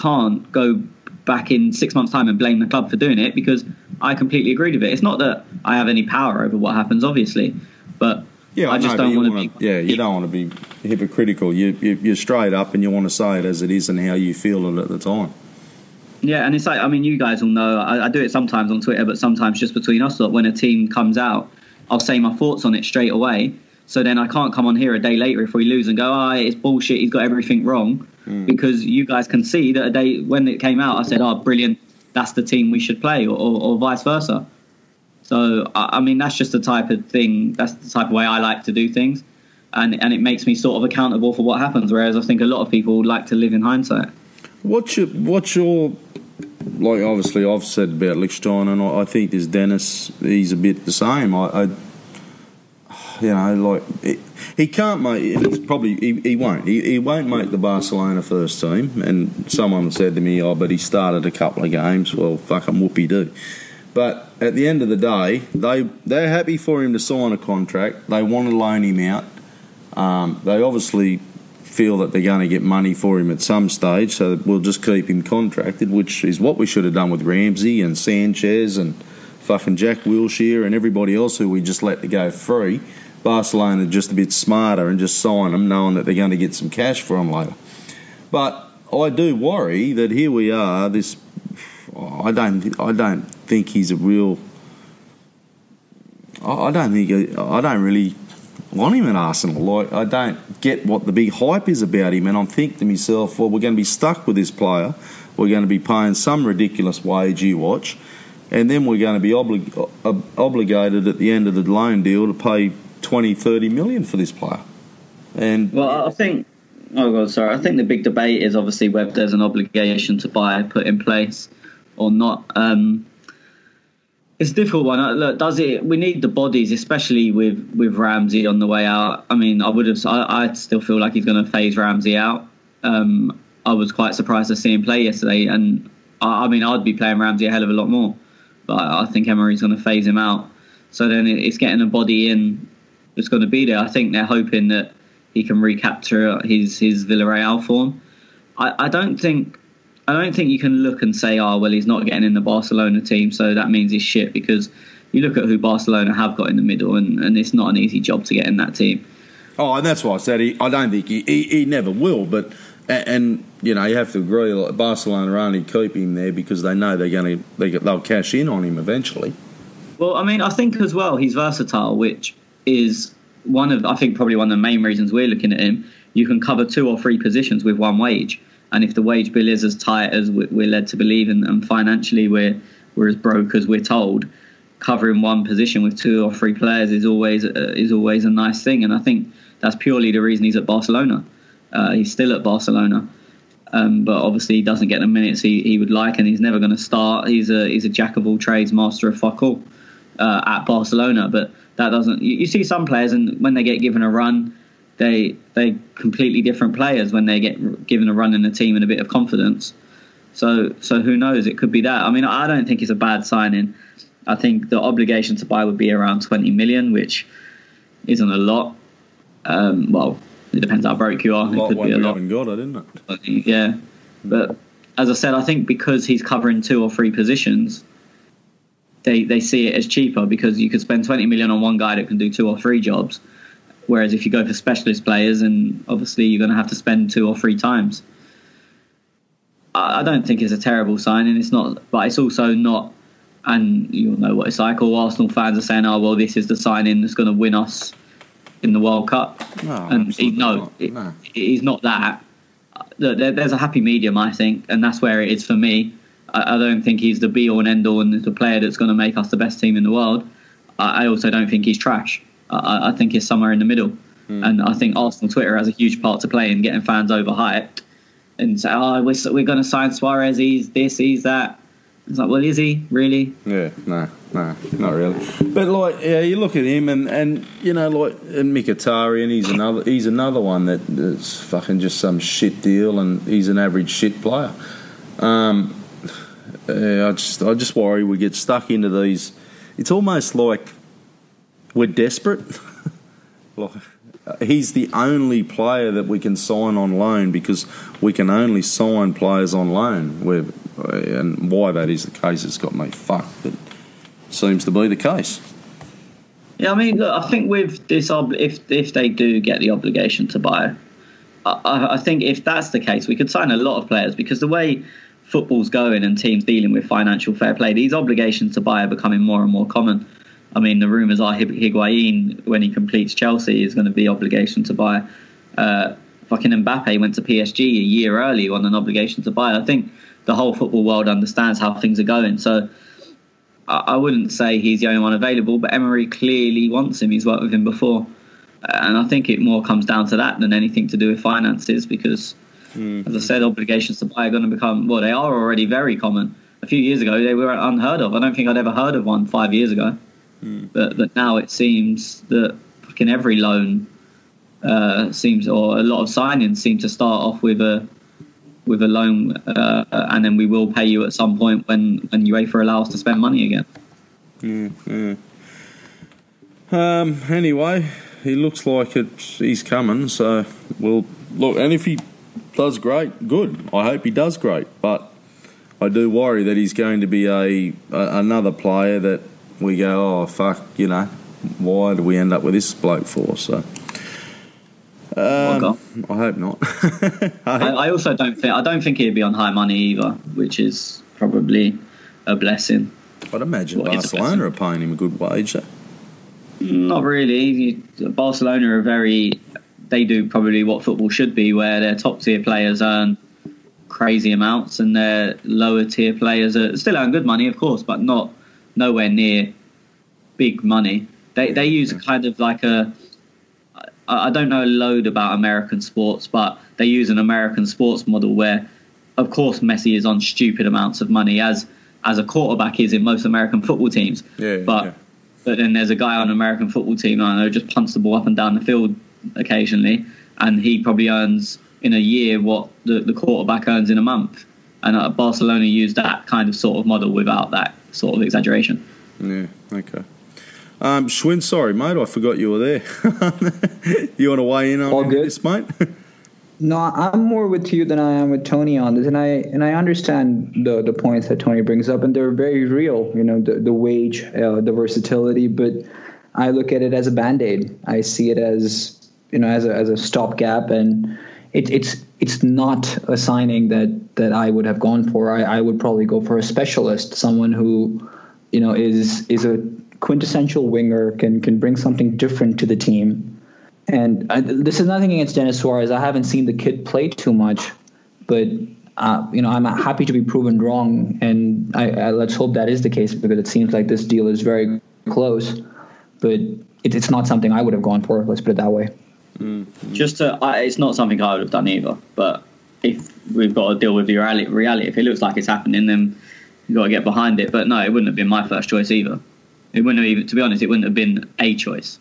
S2: can't go back in six months' time and blame the club for doing it because I completely agreed with it. It's not that I have any power over what happens, obviously, but
S1: yeah,
S2: I just
S1: no,
S2: don't want
S1: to be. Yeah, you don't want to be hypocritical. You, you are straight up and you want to say it as it is and how you feel it at the time.
S2: Yeah, and it's like I mean, you guys all know I, I do it sometimes on Twitter, but sometimes just between us. That when a team comes out I'll say my thoughts on it straight away. So then I can't come on here a day later if we lose and go, oh, it's bullshit. He's got everything wrong. Mm. Because you guys can see that a day when it came out, I said, oh, brilliant. That's the team we should play, or, or, or vice versa. So I, I mean, that's just the type of thing. That's the type of way I like to do things, and and it makes me sort of accountable for what happens. Whereas I think a lot of people like to live in hindsight.
S1: What's your what's your like obviously I've said about Lichtstein, and I, I think there's Denis. He's a bit the same. I, I you know, like it, he can't make. It's probably he, he won't. He, he won't make the Barcelona first team. And someone said to me, "Oh, but he started a couple of games." Well, fuck him, whoopie do. But at the end of the day, they they're happy for him to sign a contract. They want to loan him out. Um, they obviously feel that they're going to get money for him at some stage, so we'll just keep him contracted, which is what we should have done with Ramsey and Sanchez and fucking Jack Wilshere and everybody else who we just let to go free. Barcelona just a bit smarter and just sign them, knowing that they're going to get some cash for them later. But I do worry that here we are. This I don't I don't think he's a real. I don't think I don't really want him at Arsenal. Like I don't get what the big hype is about him, and I'm thinking to myself, well, we're going to be stuck with this player. We're going to be paying some ridiculous wage. You watch, and then we're going to be oblig- obligated at the end of the loan deal to pay 20, 30 million for this player. And
S2: well, I think. Oh god, sorry. I think the big debate is obviously whether there's an obligation to buy put in place or not. Um, It's a difficult one. Uh, Look, does it? We need the bodies, especially with with Ramsey on the way out. I mean, I would have. I, I still feel like he's going to phase Ramsey out. Um, I was quite surprised to see him play yesterday, and I, I mean, I'd be playing Ramsey a hell of a lot more. But I, I think Emery's going to phase him out. So then it, it's getting a body in that's going to be there. I think they're hoping that he can recapture his his Villarreal form. I, I don't think I don't think you can look and say, oh, well, he's not getting in the Barcelona team, so that means he's shit. Because you look at who Barcelona have got in the middle, and, and it's not an easy job to get in that team.
S1: Oh, and that's why I said he, I don't think he, he, he never will. But and, and, you know you have to agree, like Barcelona only keep him there because they know they're going to they, they'll cash in on him eventually.
S2: Well, I mean, I think as well he's versatile, which is one of I think probably one of the main reasons we're looking at him. You can cover two or three positions with one wage. And if the wage bill is as tight as we're led to believe, and, and financially we're we're as broke as we're told, covering one position with two or three players is always uh, is always a nice thing. And I think that's purely the reason he's at Barcelona. Uh, he's still at Barcelona, um, but obviously he doesn't get the minutes he, he would like, and he's never going to start. He's a he's a jack of all trades, master of fuck all uh, at Barcelona. But that doesn't. You, you see some players, and when they get given a run they they completely different players when they get given a run in the team and a bit of confidence. So so who knows? It could be that. I mean, I don't think it's a bad signing. I think the obligation to buy would be around 20 million, which isn't a lot. Um, well, it depends how broke you are. It could
S1: be
S2: a lot.
S1: got it, isn't it?
S2: Yeah, but as I said, I think because he's covering two or three positions, they they see it as cheaper because you could spend 20 million on one guy that can do two or three jobs Whereas if you go for specialist players, and obviously you're going to have to spend two or three times. I don't think it's a terrible sign, and It's not, but it's also not. And you'll know what it's like. All Arsenal fans are saying, "Oh, well, this is the signing that's going to win us in the World Cup."
S1: No,
S2: and he, no,
S1: not.
S2: it,
S1: no.
S2: he's not that. Uh, Look, there, there's a happy medium, I think, and that's where it is for me. I, I don't think he's the be all and end all and the player that's going to make us the best team in the world. I, I also don't think he's trash. I, I think is somewhere in the middle. Mm. And I think Arsenal Twitter has a huge part to play in getting fans overhyped and say, oh, we're, we're going to sign Suarez, he's this, he's that. It's like, well, is he really?
S1: Yeah, no, no, not really. But like, yeah, you look at him, and, and you know, like and Mkhitaryan, he's another he's another one that, that's fucking just some shit deal, and he's an average shit player. Um, yeah, I just I just worry we get stuck into these. It's almost like we're desperate. he's the only player that we can sign on loan because we can only sign players on loan. We're, and why that is the case, it's got me fucked. But seems to be the case.
S2: Yeah, I mean, look, I think with this, if if they do get the obligation to buy, I, I think if that's the case, we could sign a lot of players because the way football's going and teams dealing with financial fair play, these obligations to buy are becoming more and more common. I mean, the rumours are Higuain, when he completes Chelsea, is going to be obligation to buy. Uh, fucking Mbappe went to PSG a year early on an obligation to buy. I think the whole football world understands how things are going. So I, I wouldn't say he's the only one available, but Emery clearly wants him. He's worked with him before. And I think it more comes down to that than anything to do with finances because, mm-hmm. as I said, obligations to buy are going to become, well, they are already very common. A few years ago, they were unheard of. I don't think I'd ever heard of one five years ago. Mm. But but now it seems that fucking every loan uh, seems, or a lot of signings seem to start off with a with a loan, uh, and then we will pay you at some point when when UEFA allow us to spend money again.
S1: Yeah, yeah. Um. Anyway, he looks like it. He's coming, so we'll look. And if he does great, good. I hope he does great, but. I do worry that he's going to be a, a another player that we go, oh fuck, you know, why do we end up with this bloke for? So. Um, I hope not.
S2: I, I, also don't think I don't think he'd be on high money either, which is probably a blessing.
S1: I'd imagine well, Barcelona are paying him a good wage. Though.
S2: Not really. Barcelona are very. They do probably what football should be, where their top tier players earn crazy amounts, and their lower tier players are still earn good money, of course, but not nowhere near big money. They they use kind of like a I don't know a load about American sports, but they use an American sports model where, of course, Messi is on stupid amounts of money, as as a quarterback is in most American football teams.
S1: Yeah,
S2: but
S1: yeah.
S2: but then there's a guy on an American football team I know just punts the ball up and down the field occasionally, and he probably earns in a year what the, the quarterback earns in a month. And uh, Barcelona used that kind of sort of model without that sort of exaggeration.
S1: Yeah, okay. Um, Schwinn, sorry, mate, I forgot you were there. you want to weigh in on
S3: All good.
S1: this, mate?
S3: No, I'm more with you than I am with Tony on this, and I and I understand the the points that Tony brings up, and they're very real. You know, the the wage, uh, the versatility, but I look at it as a band aid. I see it as you know as a as a stopgap, and it, it's it's not a signing that that I would have gone for. I, I would probably go for a specialist, someone who you know is is a quintessential winger, can can bring something different to the team and I, this is nothing against Denis Suarez. I haven't seen the kid play too much, but uh, you know I'm happy to be proven wrong, and I, I, let's hope that is the case because it seems like this deal is very close. But it, it's not something I would have gone for. Let's put it that way.
S2: Just to, I, it's not something I would have done either. But if we've got to deal with the reality, reality, if it looks like it's happening, then you've got to get behind it. But no, it wouldn't have been my first choice either. It wouldn't have even, to be honest, it wouldn't have been a choice.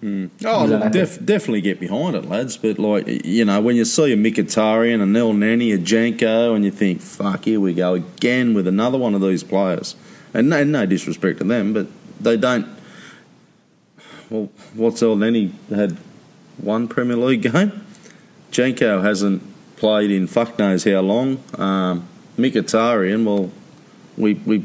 S2: Hmm.
S1: Oh, look, def- definitely get behind it, lads. But like you know, when you see a Mkhitaryan, a Elneny, a Janko, and you think, "Fuck, here we go again with another one of these players," and no, no disrespect to them, but they don't. Well, what's Elneny had one Premier League game? Janko hasn't played in fuck knows how long. Um, Mkhitaryan, well, we we.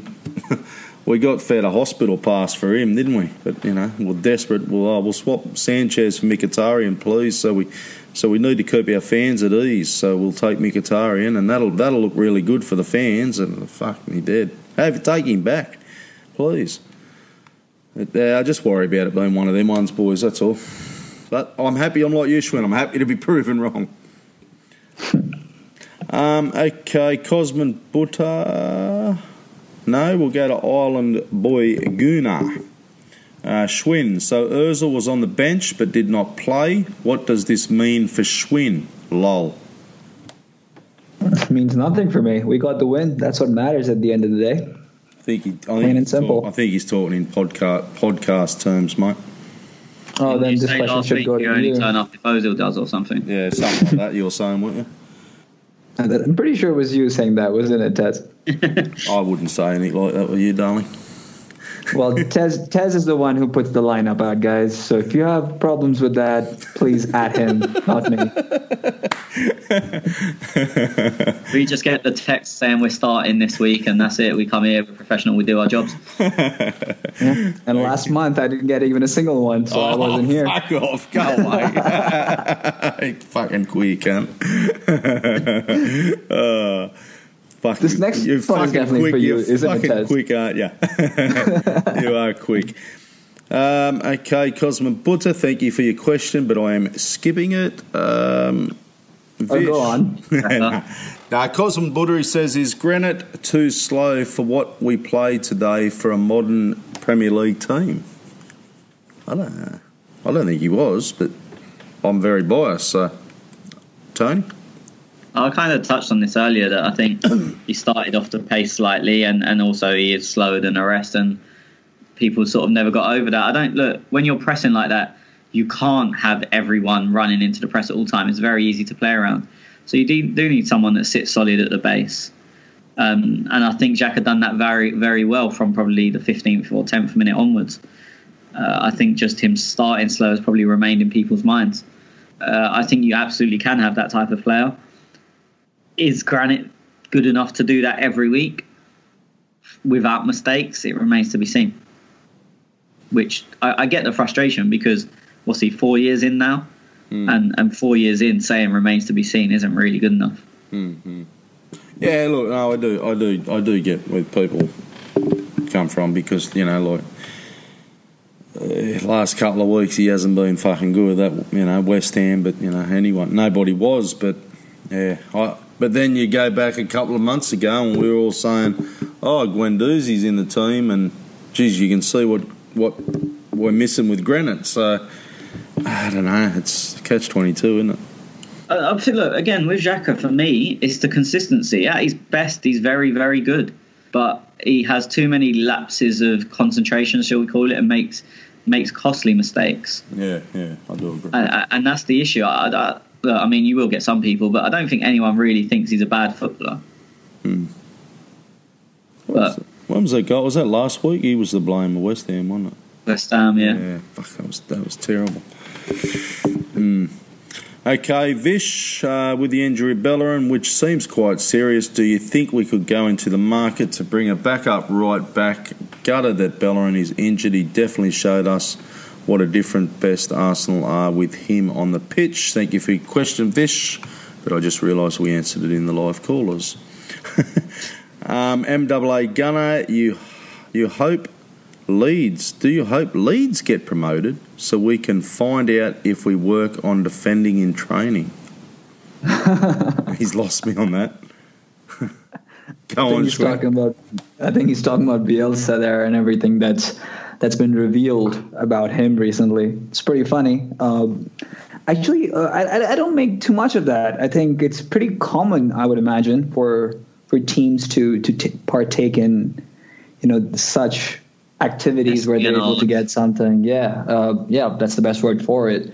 S1: we got fed a hospital pass for him, didn't we? But you know, we're desperate. Well, oh, we'll swap Sanchez for Mkhitaryan, please. So we, so we need to keep our fans at ease. So we'll take Mkhitaryan, and that'll that'll look really good for the fans. And fuck me dead. Hey, take him back, please. But, uh, I just worry about it being one of them ones, boys. That's all. But I'm happy. I'm like you, Schwinn. I'm happy to be proven wrong. Um, okay, Cosman Butter. No, we'll go to Island Boy Guna. Uh, Schwinn. So Ozil was on the bench but did not play. What does this mean for Schwinn? Lol.
S3: It means nothing for me. We got the win. That's what matters at the end of the day.
S1: I think he, I think
S3: Plain and
S1: he's
S3: simple.
S1: talk- I think he's talking in podcast podcast terms, mate.
S3: Oh, then
S2: you
S3: this
S2: say
S3: question
S2: last
S3: should
S2: week
S3: go
S2: you
S3: to
S2: only
S3: you.
S2: turn up if Ozil does or something.
S1: Yeah, something like that. You're saying, weren't you?
S3: I'm pretty sure it was you saying that, wasn't it, Tez?
S1: I wouldn't say anything like that with you, darling.
S3: Well, Tez, Tez is the one who puts the lineup out, guys. So if you have problems with that, please at him, not me.
S2: We just get the text saying we're starting this week, and that's it. We come here, we're professional, we do our jobs.
S3: Yeah. And last month I didn't get even a single one, so I wasn't here.
S1: Oh, Fuck off, go away. fucking queer cunt. uh, fucking,
S3: This next
S1: you're
S3: one is
S1: fucking
S3: definitely
S1: quick.
S3: for you,
S1: You're
S3: isn't
S1: fucking
S3: Tez?
S1: quick, aren't you? you are quick. Um, okay, Cosmo Butter, thank you for your question, but I am skipping it. Um,
S3: Oh, go on.
S1: nah, nah, Cosmo Butter he says, is Granit too slow for what we play today for a modern Premier League team? I don't know. I don't think he was, but I'm very biased. So, Tony,
S2: I kind of touched on this earlier that I think he started off the pace slightly, and, and also he is slower than the rest, and people sort of never got over that. I don't look when you're pressing like that, you can't have everyone running into the press at all time. It's very easy to play around, so you do, do need someone that sits solid at the base. Um, and I think Jack had done that very very well from probably the 15th or 10th minute onwards. Uh, I think just him starting slow has probably remained in people's minds. Uh, I think you absolutely can have that type of player is Granit good enough to do that every week without mistakes? It remains to be seen. Which I, I get the frustration because what's he four years in now, and and four years in saying remains to be seen isn't really good enough.
S1: Yeah, look, no, I do, I do, I do get where people come from because you know, like uh, last couple of weeks he hasn't been fucking good. That you know, West Ham, but you know, anyone, nobody was. But yeah, I, but then you go back a couple of months ago and we were all saying, "Oh, Guendouzi's in the team," and geez, you can see what what we're missing with Granit. So I don't know. It's catch twenty two, isn't it?
S2: I, I think, look again with Xhaka for me, it's the consistency. At his best, he's very very good. but he has too many lapses of concentration, shall we call it, and makes makes costly mistakes.
S1: Yeah, yeah, I do agree.
S2: And, and that's the issue. I, I, I, mean, you will get some people, but I don't think anyone really thinks he's a bad footballer.
S1: Hmm.
S2: But
S1: when was that goal? Was that last week? He was the blame of West Ham, wasn't it?
S2: West Ham, yeah.
S1: Yeah, fuck, that was that was terrible. Hmm. Okay, Vish, uh, with the injury of Bellerin, which seems quite serious, do you think we could go into the market to bring a backup right back? Gutted that Bellerin is injured. He definitely showed us what a different best Arsenal are with him on the pitch. Thank you for your question, Vish, but I just realised we answered it in the live callers. um, MAA Gunner, you you hope Leeds. Do you hope Leeds get promoted so we can find out if we work on defending in training? he's lost me on that. Go
S3: I think
S1: on,
S3: he's talking about. I think he's talking about Bielsa there and everything that's that's been revealed about him recently. It's pretty funny. Um, actually, uh, I, I don't make too much of that. I think it's pretty common, I would imagine, for for teams to to t- partake in you know such activities where they're able to get something. Yeah, uh, yeah, that's the best word for it.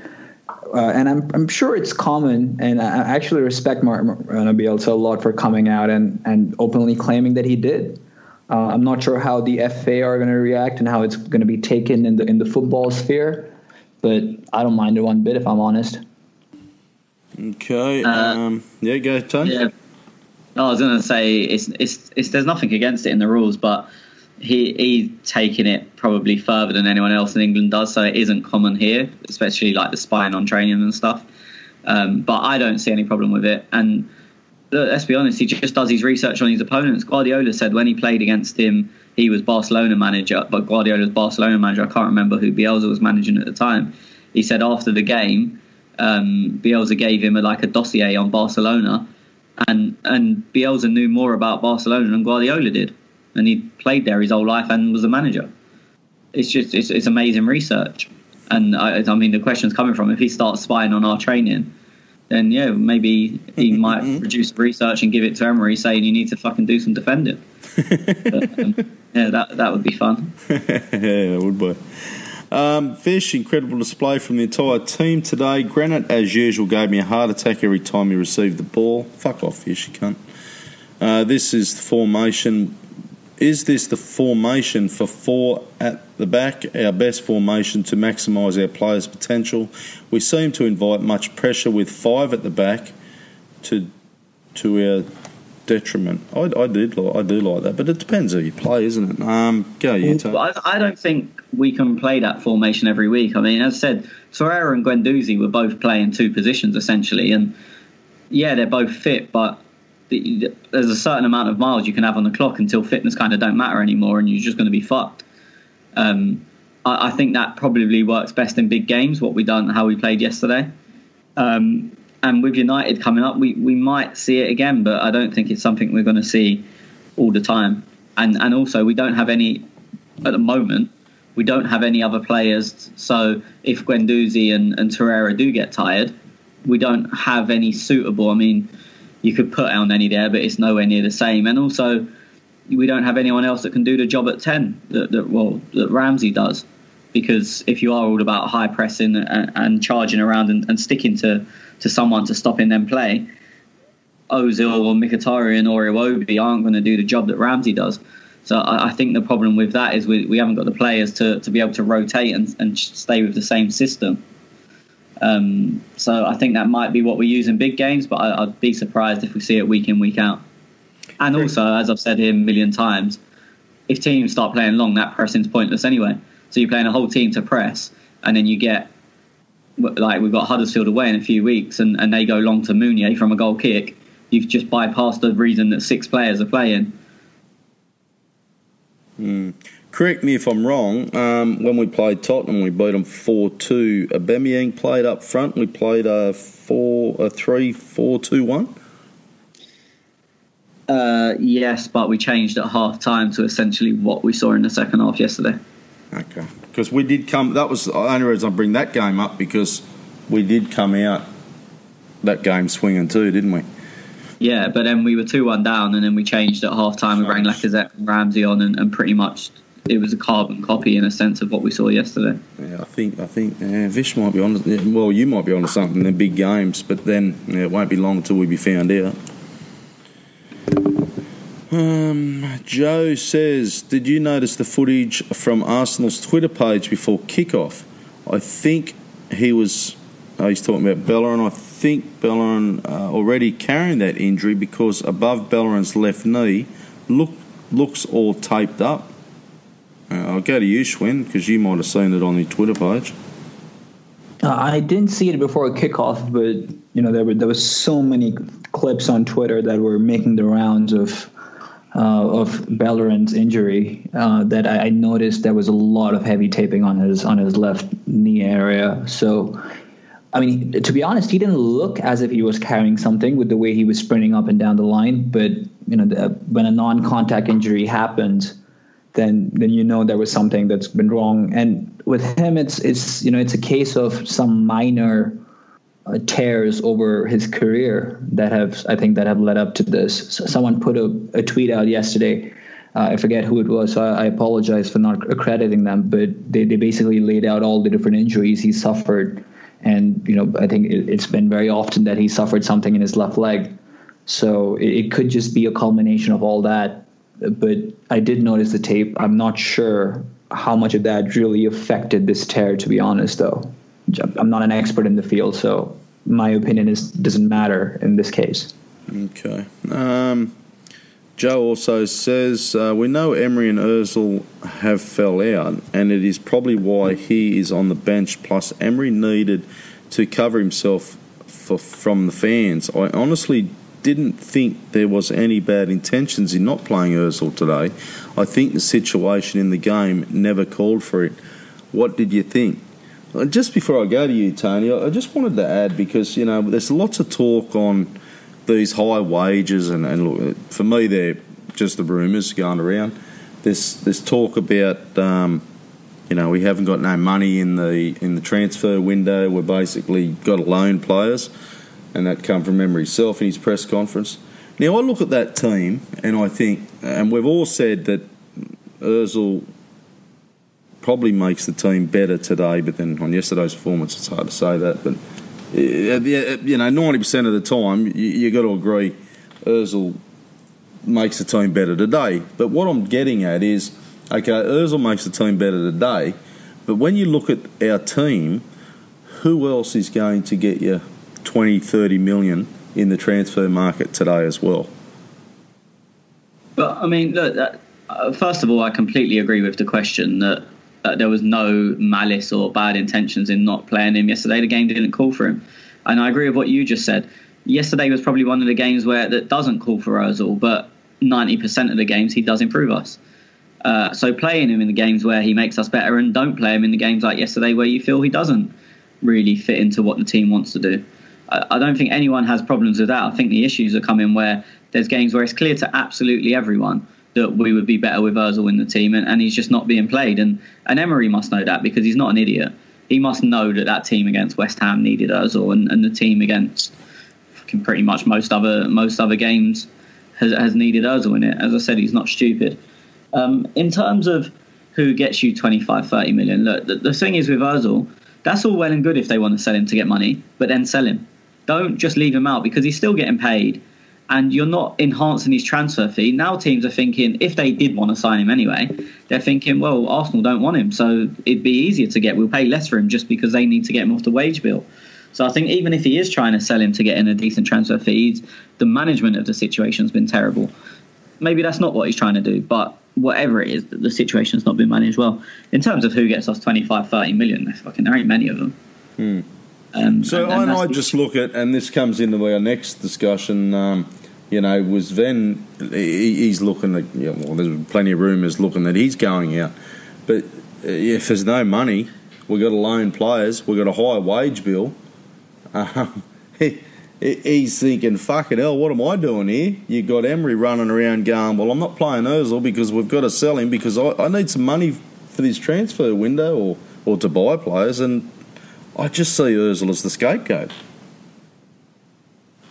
S3: Uh, and I'm I'm sure it's common, and I actually respect Martin Bielsa a lot for coming out and and openly claiming that he did. Uh, I'm not sure how the FA are going to react and how it's going to be taken in the in the football sphere, but I don't mind it one bit if I'm honest.
S1: Okay.
S2: Uh,
S1: um, yeah, go, Tony.
S2: Yeah. I was going to say it's, it's it's there's nothing against it in the rules, but he he's taking it probably further than anyone else in England does, so it isn't common here, especially like the spying on training and stuff. Um, but I don't see any problem with it. And look, let's be honest, he just does his research on his opponents. Guardiola said when he played against him, he was Barcelona manager, but Guardiola's Barcelona manager. I can't remember who Bielsa was managing at the time. He said after the game, um, Bielsa gave him a, like a dossier on Barcelona, and and Bielsa knew more about Barcelona than Guardiola did and he played there his whole life and was a manager. It's just it's, it's amazing research, and I, I, mean the question's coming from if he starts spying on our training, then yeah maybe he might produce research and give it to Emery saying you need to fucking do some defending. but, um, yeah, that that would be fun.
S1: yeah, it would be. Um, Vish, incredible display from the entire team today. Granit, as usual, gave me a heart attack every time he received the ball. Fuck off, Vish, you cunt. Uh, this is the formation is this the formation for four at the back, our best formation to maximise our players' potential? We seem to invite much pressure with five at the back to to our detriment. I, I did like, I do like that, but it depends how you play, isn't it? Um, go you, Tony.
S2: I, I don't think we can play that formation every week. I mean, as I said, Torreira and Guendouzi were both playing two positions essentially, and yeah, they're both fit, but there's a certain amount of miles you can have on the clock until fitness kind of don't matter anymore, and you're just going to be fucked. Um, I, I, think that probably works best in big games. What we done, how we played yesterday, um, and with United coming up, we, we might see it again, but I don't think it's something we're going to see all the time. And and also we don't have any at the moment. We don't have any other players. So if Guendouzi and, and Torreira do get tired, we don't have any suitable. I mean you could put Elneny there, but it's nowhere near the same. And also, we don't have anyone else that can do the job at ten that, that well that Ramsey does. Because if you are all about high pressing and, and charging around and, and, sticking to, to someone to stop in them play, Ozil or Mkhitaryan or Iwobi aren't going to do the job that Ramsey does. So I, I, think the problem with that is we, we haven't got the players to, to be able to rotate and, and stay with the same system. Um, so I think that might be what we use in big games, but I, would be surprised if we see it week in, week out. And also, as I've said here a million times, if teams start playing long, that pressing's pointless anyway. So you're playing a whole team to press, and then you get like we've got Huddersfield away in a few weeks, and, and they go long to Mounié from a goal kick. You've just bypassed the reason that six players are playing.
S1: Mm correct me if I'm wrong. Um, when we played Tottenham, we beat them four two. Aubameyang played up front. We played a four, a three, four, two, one.
S2: Uh, yes, but we changed at half time to essentially what we saw in the second half yesterday.
S1: Okay, because we did come. That was the only reason I bring that game up because we did come out that game swinging too, didn't we?
S2: Yeah, but then we were two one down, and then we changed at half time. We rang Lacazette and Ramsey on, and, and pretty much it was a carbon copy in a sense of what we saw yesterday.
S1: Yeah, I think I think yeah, Vish might be on. Well, you might be on to something in the big games, but then yeah, it won't be long until we be found out. Um, Joe says, "Did you notice the footage from Arsenal's Twitter page before kickoff? I think he was. Oh, he's talking about Bellerin. I think Bellerin uh, already carrying that injury because above Bellerin's left knee, look looks all taped up. Uh, I'll go to you, Schwinn, because you might have seen it on the Twitter page.
S3: Uh, I didn't see it before kickoff, but you know there were there was so many clips on Twitter that were making the rounds of uh, of Bellerin's injury uh, that I, I, noticed there was a lot of heavy taping on his on his left knee area. So, I mean, to be honest, he didn't look as if he was carrying something with the way he was sprinting up and down the line. But you know, the, when a non-contact injury happens, then then you know there was something that's been wrong. And with him, it's it's you know it's a case of some minor uh, tears over his career that have I think that have led up to this. So someone put a, a, tweet out yesterday. Uh, I forget who it was. So I, I, apologize for not accrediting them, but they, they basically laid out all the different injuries he suffered, and you know I think it, has been very often that he suffered something in his left leg. So it, it could just be a culmination of all that. But I did notice the tape. I'm not sure how much of that really affected this tear, to be honest, though. I'm not an expert in the field, so my opinion is doesn't matter in this case.
S1: Okay. Um, Joe also says uh, we know Emery and Özil have fell out, and it is probably why he is on the bench. Plus, Emery needed to cover himself for, from the fans. I honestly didn't think there was any bad intentions in not playing Özil today. I think the situation in the game never called for it. What did you think? Uh, just before I go to you, Tony, I just wanted to add because you know there's lots of talk on these high wages, and, and look, for me, they're just the rumours going around. There's there's talk about um, you know we haven't got no money in the in the transfer window. We're basically got to loan players, and that come from Emery self in his press conference. Now I look at that team, and I think, and we've all said that Özil probably makes the team better today, but then on yesterday's performance, it's hard to say that. But uh, you know, ninety percent of the time, you, you got to agree, Özil makes the team better today. But what I'm getting at is, okay, Özil makes the team better today, but when you look at our team, who else is going to get you 20, 30 million in the transfer market today as well?
S2: But I mean, look, uh, first of all, I completely agree with the question that that there was no malice or bad intentions in not playing him yesterday. The game didn't call for him, and I agree with what you just said. Yesterday was probably one of the games where that doesn't call for Özil, but ninety percent of the games he does improve us. Uh, so playing him in the games where he makes us better, and don't play him in the games like yesterday where you feel he doesn't really fit into what the team wants to do. I, don't think anyone has problems with that. I think the issues are coming where there's games where it's clear to absolutely everyone that we would be better with Özil in the team, and, and he's just not being played. And and Emery must know that because he's not an idiot. He must know that that team against West Ham needed Özil, and, and the team against pretty much most other most other games has, has needed Özil in it. As I said, he's not stupid. Um, in terms of who gets you 25, 30 million, look, the, the thing is with Özil, that's all well and good if they want to sell him to get money, but then sell him. Don't just leave him out because he's still getting paid and you're not enhancing his transfer fee. Now teams are thinking, if they did want to sign him anyway, they're thinking, well, Arsenal don't want him, so it'd be easier to get. We'll pay less for him just because they need to get him off the wage bill. So I think even if he is trying to sell him to get in a decent transfer fee, the management of the situation has been terrible. Maybe that's not what he's trying to do, but whatever it is, the situation's not been managed well. In terms of who gets us 25, 30 million, fucking, there ain't many of them.
S1: Hmm. Um, so and, and I, just look at, and this comes into our next discussion. Um, you know, was then he's looking at. You know, well, there's plenty of rumours looking that he's going out, but uh, if there's no money, we've got to loan players. We've got a high wage bill. Um, he, he's thinking, fucking hell, what am I doing here? You got Emery running around going, well, I'm not playing Özil because we've got to sell him because I, I need some money for this transfer window or, or to buy players, and I just see Özil as the scapegoat.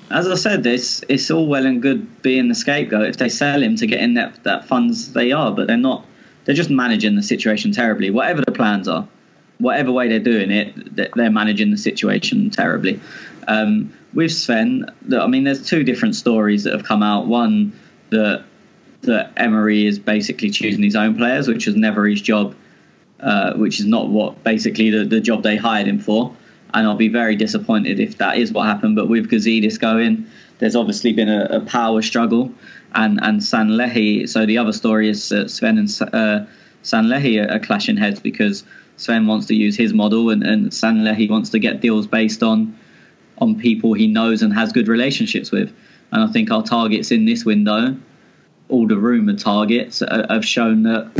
S2: as I said, it's it's all well and good being the scapegoat if they sell him to get in that that funds they are, but they're not. They're just managing the situation terribly. Whatever the plans are, whatever way they're doing it, they're managing the situation terribly. Um, with Sven, I mean, there's two different stories that have come out. One that that Emery is basically choosing his own players, which was never his job, uh, which is not what basically the, the job they hired him for. And I'll be very disappointed if that is what happened. But with Gazidis going, there's obviously been a, a power struggle, and and Sanllehi. So the other story is that Sven and uh, Sanllehi are, clashing heads because Sven wants to use his model, and, and Sanllehi wants to get deals based on on people he knows and has good relationships with. And I think our targets in this window, all the rumored targets, uh, have shown that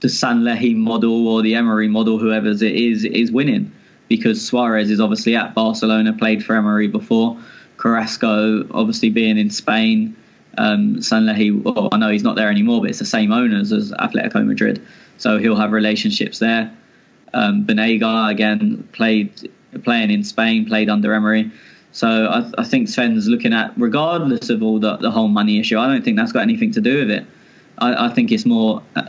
S2: the Sanllehi model or the Emery model, whoever's it is, is winning because Suarez is obviously at Barcelona, played for Emery before. Carrasco, obviously being in Spain. Um, Sanllehi, well, I know he's not there anymore, but it's the same owners as Atletico Madrid, so he'll have relationships there. Um, Banega again played playing in Spain, played under Emery. So I, I, think Sven's looking at, regardless of all the, the whole money issue, I don't think that's got anything to do with it. I, I think it's more uh,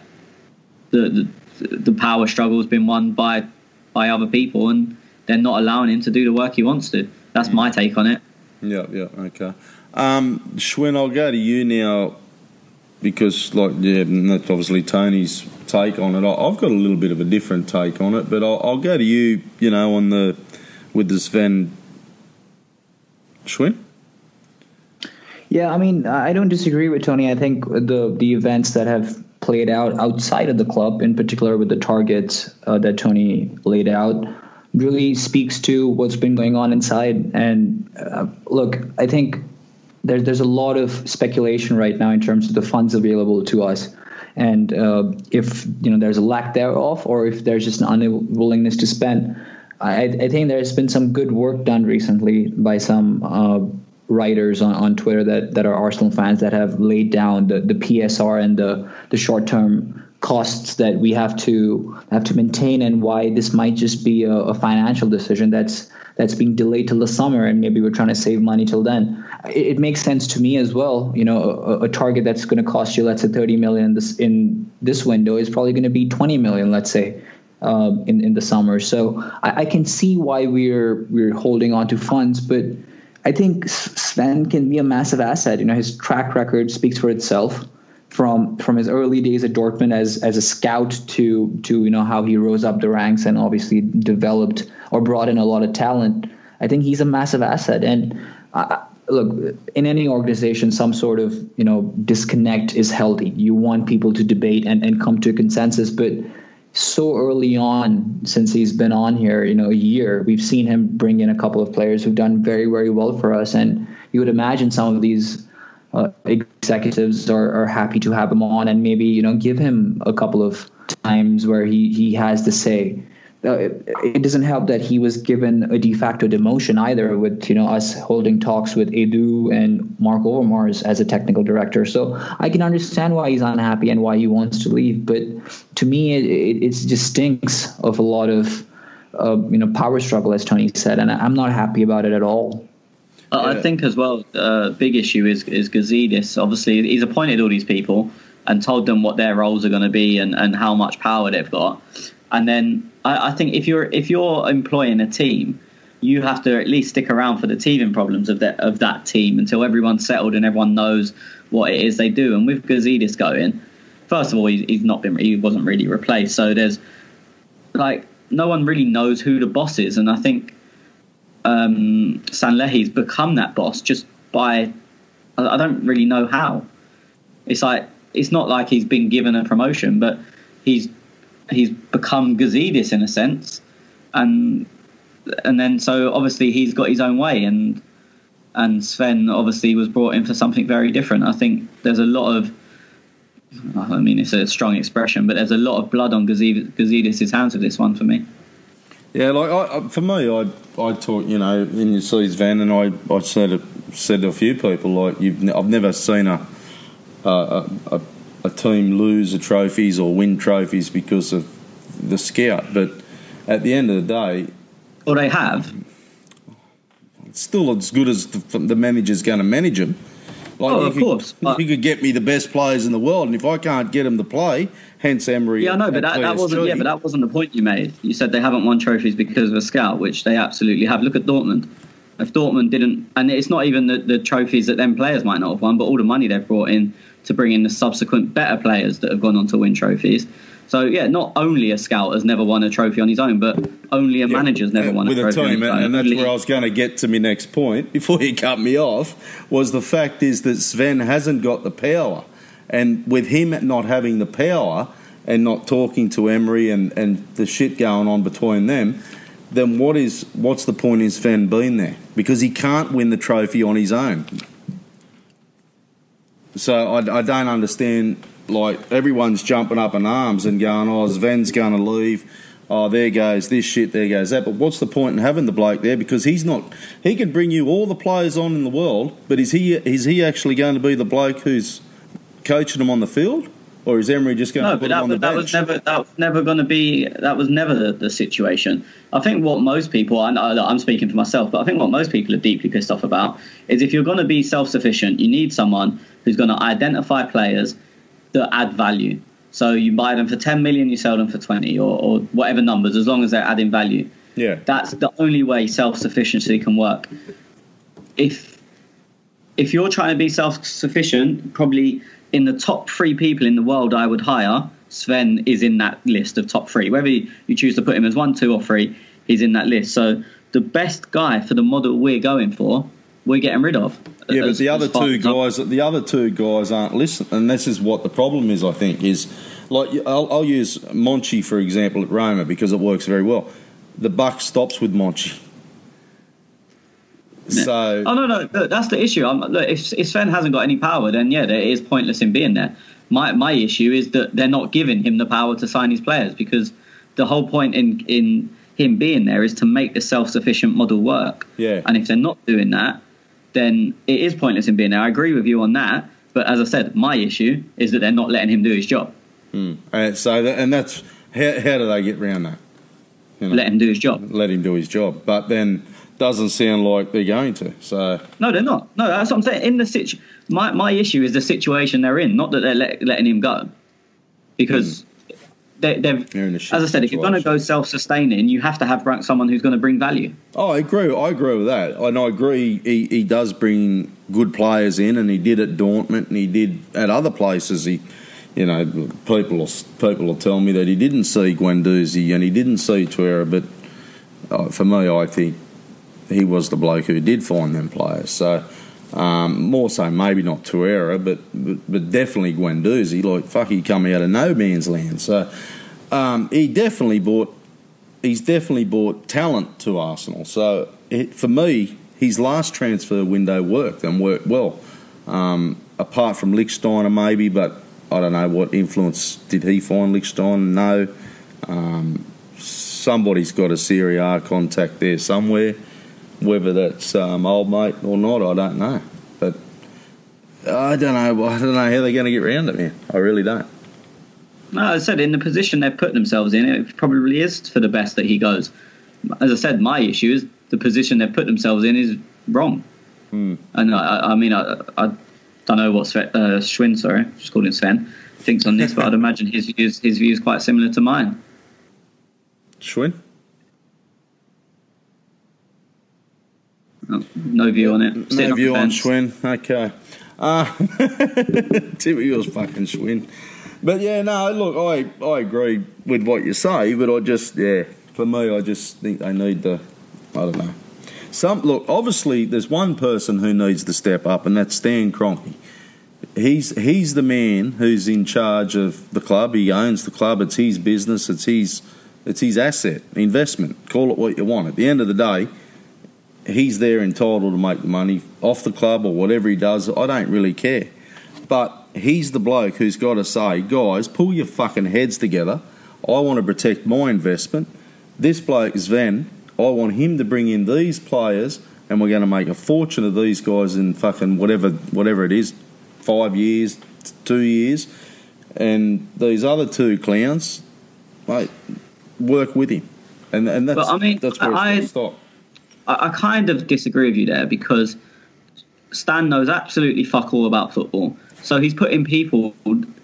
S2: the, the, the power struggle has been won by by other people, and they're not allowing him to do the work he wants to. That's my take on it.
S1: Yeah, yeah, okay. Um, Schwinn, I'll go to you now because, like, yeah, that's obviously Tony's take on it. I've got a little bit of a different take on it, but I'll, I'll go to you. You know, on the with the Sven Schwinn.
S3: Yeah, I mean, I don't disagree with Tony. I think the the events that have played out outside of the club, in particular with the targets uh, that Tony laid out, really speaks to what's been going on inside. And uh, look, I think there's there's a lot of speculation right now in terms of the funds available to us and uh, if you know there's a lack thereof or if there's just an unwillingness to spend I, I, think there's been some good work done recently by some uh, writers on, on Twitter that, that are Arsenal fans that have laid down the, the PSR and the, the short term costs that we have to have to maintain and why this might just be a, a, financial decision that's that's being delayed till the summer and maybe we're trying to save money till then. It, it makes sense to me as well. You know a, a target that's going to cost you let's say 30 million in this in this window is probably going to be 20 million let's say uh, in in the summer. So I, I can see why we're we're holding on to funds but I think Sven can be a massive asset. You know, his track record speaks for itself from from his early days at Dortmund as as a scout to to you know how he rose up the ranks and obviously developed or brought in a lot of talent. I think he's a massive asset. And uh, look, in any organization, some sort of you know disconnect is healthy. You want people to debate and and come to a consensus, but so early on since he's been on here, you know, a year, we've seen him bring in a couple of players who've done very, very well for us. And you would imagine some of these uh, executives are, are happy to have him on and maybe, you know, give him a couple of times where he, he has to say, uh, it, doesn't help that he was given a de facto demotion either with you know us holding talks with Edu and Marc Overmars as a technical director. So I can understand why he's unhappy and why he wants to leave. But to me, it, it, it just stinks of a lot of uh, you know power struggle, as Tony said, and I'm not happy about it at all.
S2: Yeah. I think as well, a uh, big issue is is Gazidis. Obviously, he's appointed all these people and told them what their roles are going to be and, and how much power they've got. And then I, I think if you're if you're employing a team, you have to at least stick around for the teething problems of that of that team until everyone's settled and everyone knows what it is they do. And with Gazidis going, first of all, he's, he's not been he wasn't really replaced, so there's like no one really knows who the boss is, and I think um, Sanllehi's become that boss just by I don't really know how. It's like it's not like he's been given a promotion, but he's he's become Gazidis in a sense, and and then so obviously he's got his own way, and and Sven obviously was brought in for something very different. I think there's a lot of I mean, it's a strong expression, but there's a lot of blood on Gazidis' hands with this one for me.
S1: Yeah, like I, for me, I I talk, you know, in your sees van, and I I said said to a few people like you've I've never seen a a, a a team lose a trophies or win trophies because of the scout. But at the end of the day,
S2: well, they have.
S1: It's still as good as the, the manager's going to manage them. Like
S2: Oh,
S1: you
S2: of
S1: could,
S2: course, but-
S1: you could get me the best players in the world, and if I can't get them to play, hence Emery.
S2: Yeah, I know, but that, that wasn't. Yeah, but that wasn't the point you made. You said they haven't won trophies because of a scout, which they absolutely have. Look at Dortmund. If Dortmund didn't, and it's not even the, the trophies that them players might not have won, but all the money they've brought in to bring in the subsequent better players that have gone on to win trophies. So yeah, not only a scout has never won a trophy on his own, but only a
S1: Yeah,
S2: manager's never
S1: uh,
S2: won a
S1: with
S2: trophy
S1: a
S2: on
S1: team,
S2: his
S1: and,
S2: own.
S1: and that's where I was going to get to my next point before you cut me off. Was the fact is that Sven hasn't got the power, and with him not having the power and not talking to Emery and, and the shit going on between them, then what is what's the point in Sven being there? Because he can't win the trophy on his own. So I, I don't understand. Like everyone's jumping up in arms and going, "Oh, Sven's going to leave." Oh, there goes this shit. There goes that. But what's the point in having the bloke there? Because he's not. He can bring you all the players on in the world, but is he is he actually going to be the bloke who's coaching them on the field, or is Emery just going
S2: No,
S1: to put
S2: that,
S1: him on the
S2: that
S1: bench?
S2: was never that was never going to be that was never the, the situation. I think what most people, and I, I'm speaking for myself, but I think what most people are deeply pissed off about is if you're going to be self-sufficient, you need someone who's going to identify players that add value. So you buy them for 10 million, you sell them for 20, or, or whatever numbers, as long as they're adding value.
S1: yeah,
S2: That's the only way self-sufficiency can work. If if you're trying to be self-sufficient, probably in the top three people in the world I would hire, Sven is in that list of top three. Whether you choose to put him as one, two, or three, he's in that list. So the best guy for the model we're going for, we're getting rid of.
S1: Yeah, but the other two
S2: as
S1: guys, the other two guys aren't listening, and this is what the problem is. I think is like I'll, I'll use Monchi for example at Roma because it works very well. The buck stops with Monchi. So
S2: Oh no, no, look, that's the issue. I'm, look, if, if Sven hasn't got any power, then yeah, it is pointless in being there. My my issue is that they're not giving him the power to sign his players because the whole point in in him being there is to make the self sufficient model work.
S1: Yeah.
S2: And if they're not doing that, then it is pointless in being there. I agree with you on that. But as I said, my issue is that they're not letting him do his job.
S1: and so that, and that's how, how do they get around that? You know,
S2: Let him do his job.
S1: let him do his job, but then doesn't sound like they're going to. So
S2: No, they're not. No, that's what I'm saying. In the situ- my my issue is the situation they're in, not that they're let, letting him go, because hmm. They, they've.
S1: They're in a
S2: As I said, if you're going to go self-sustaining, you have to have someone who's going to bring value.
S1: Oh, I agree. I agree with that, and I agree. He, he does bring good players in, and he did at Dortmund, and he did at other places. He, you know, people will, people will tell me that he didn't see Guendouzi and he didn't see Torreira, but uh, for me, I think he was the bloke who did find them players. So. Um, more so, maybe not Torreira, but, but but definitely Guendouzi. Like fuck, he come out of no man's land. So um, he definitely bought he's definitely brought talent to Arsenal. So it, for me, his last transfer window worked and worked well. Um, apart from Lichtsteiner, maybe, but I don't know what influence did he find Lichtsteiner? No. Um, somebody's got a Serie A contact there somewhere. Whether that's um, old mate or not, I don't know. But I don't know. I don't know how they're going to get around it, man. I really don't.
S2: No, as I said, in the position they've put themselves in, it probably is for the best that he goes. As I said, my issue is the position they've put themselves in is wrong.
S1: Hmm.
S2: And I, I mean, I, I don't know what Sven, uh, Schwinn, sorry, just called him Sven, thinks on this, but I'd imagine his views, his views quite similar to mine.
S1: Schwinn?
S2: No view on it. Sitting
S1: No view on. Schwinn. Okay. Uh, Timothy was fucking Schwinn. But yeah, no, look, I, I agree with what you say, but I just, yeah, for me, I just think they need to, I don't know. Some Look, obviously, there's one person who needs to step up, and that's Stan Kroenke. He's, he's the man who's in charge of the club. He owns the club. It's his business. It's his, it's his asset, investment. Call it what you want. At the end of the day, he's there entitled to make the money off the club or whatever he does. I don't really care. But he's the bloke who's got to say, guys, pull your fucking heads together. I want to protect my investment. This bloke, is Sven, I want him to bring in these players and we're going to make a fortune of these guys in fucking whatever whatever it is, five years, two years. And these other two clowns, mate, work with him. And, and that's,
S2: I mean,
S1: that's where it's
S2: I-
S1: going to stop.
S2: I, I kind of disagree with you there because Stan knows absolutely fuck all about football. So he's putting people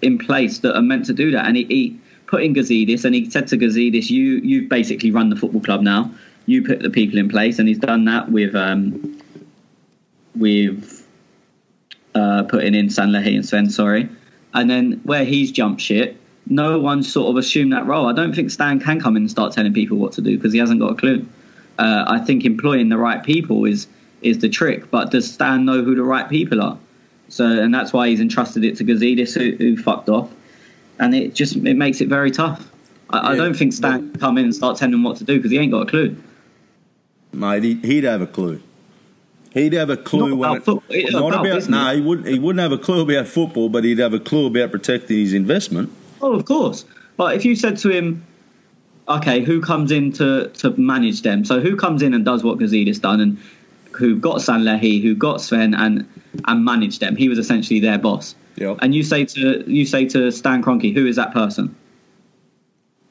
S2: in place that are meant to do that, and he, he put in Gazidis, and he said to Gazidis, "You you've basically run the football club now. You put the people in place," and he's done that with um, with uh, putting in Sanllehi and Sven, sorry, and then where he's jumped shit. No one sort of assumed that role. I don't think Stan can come in and start telling people what to do because he hasn't got a clue. Uh, I think employing the right people is is the trick. But does Stan know who the right people are? So, and that's why he's entrusted it to Gazidis, who, who fucked off, and it just it makes it very tough. I, I don't think Stan can come in and start telling him what to do because he ain't got a clue.
S1: Mate, he, he'd have a clue. He'd have a clue
S2: Not
S1: when
S2: about
S1: it,
S2: football,
S1: not
S2: about
S1: about no, he wouldn't. He wouldn't have a clue about football, but he'd have a clue about protecting his investment.
S2: Oh, of course. But if you said to him, okay, who comes in to, to manage them? So who comes in and does what Gazidis done and who got Sanllehi, who got Sven and and managed them? He was essentially their boss.
S1: Yep.
S2: And you say to you say to Stan Kroenke, who is that person?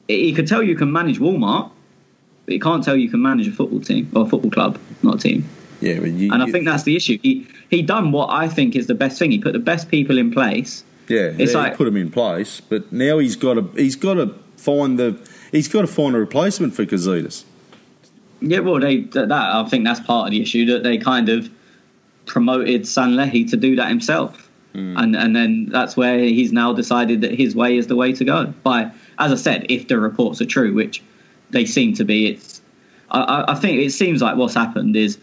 S2: He could tell you can manage Walmart, but he can't tell you can manage a football team or a football club, not a team.
S1: Yeah, but you,
S2: And I
S1: you-
S2: think that's the issue. He he done what I think is the best thing. He put the best people in place.
S1: yeah,
S2: it's
S1: yeah,
S2: like-
S1: put them in place, but now he's got to he's got to find the he's got to find a replacement for Gazidis.
S2: Yeah, well, they that I think that's part of the issue that they kind of promoted Sanllehi to do that himself, hmm. and and then that's where he's now decided that his way is the way to go. By as I said, if the reports are true, which they seem to be, it's I, I- I think it seems like what's happened is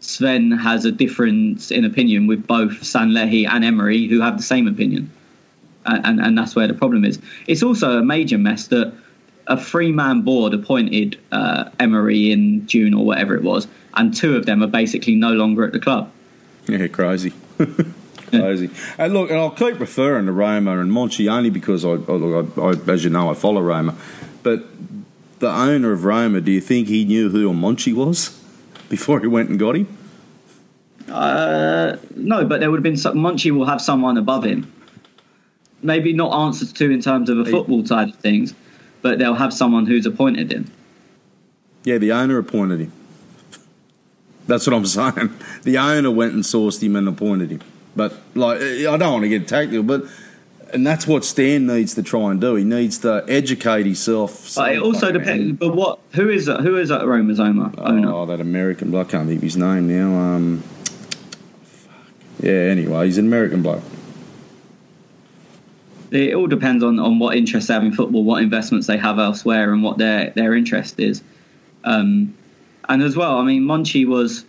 S2: Sven has a difference in opinion with both Sanllehi and Emery, who have the same opinion, and and, and that's where the problem is. It's also a major mess that a three man board appointed uh, Emery in June or whatever it was, and two of them are basically no longer at the club.
S1: Yeah, crazy. crazy. And look, and I'll keep referring to Roma and Monchi only because I, I, look, I, I, as you know, I follow Roma. But the owner of Roma, do you think he knew who Monchi was before he went and got him?
S2: Uh, no, but there would have been some, Monchi will have someone above him. Maybe not answers to in terms of a football side of things, but they'll have someone who's appointed him.
S1: Yeah, the owner appointed him. That's what I'm saying. The owner went and sourced him and appointed him. But like, I don't want to get tactical, but and that's what Stan needs to try and do. He needs to educate himself.
S2: But it also depends. But what? Who is that? Who is that Roma's owner? owner?
S1: Oh, that American bloke. I can't think of his name now. Um, fuck. Yeah, anyway, he's an American bloke.
S2: It all depends on, on what interest they have in football, what investments they have elsewhere, and what their their interest is. Um, and as well, I mean, Monchi was.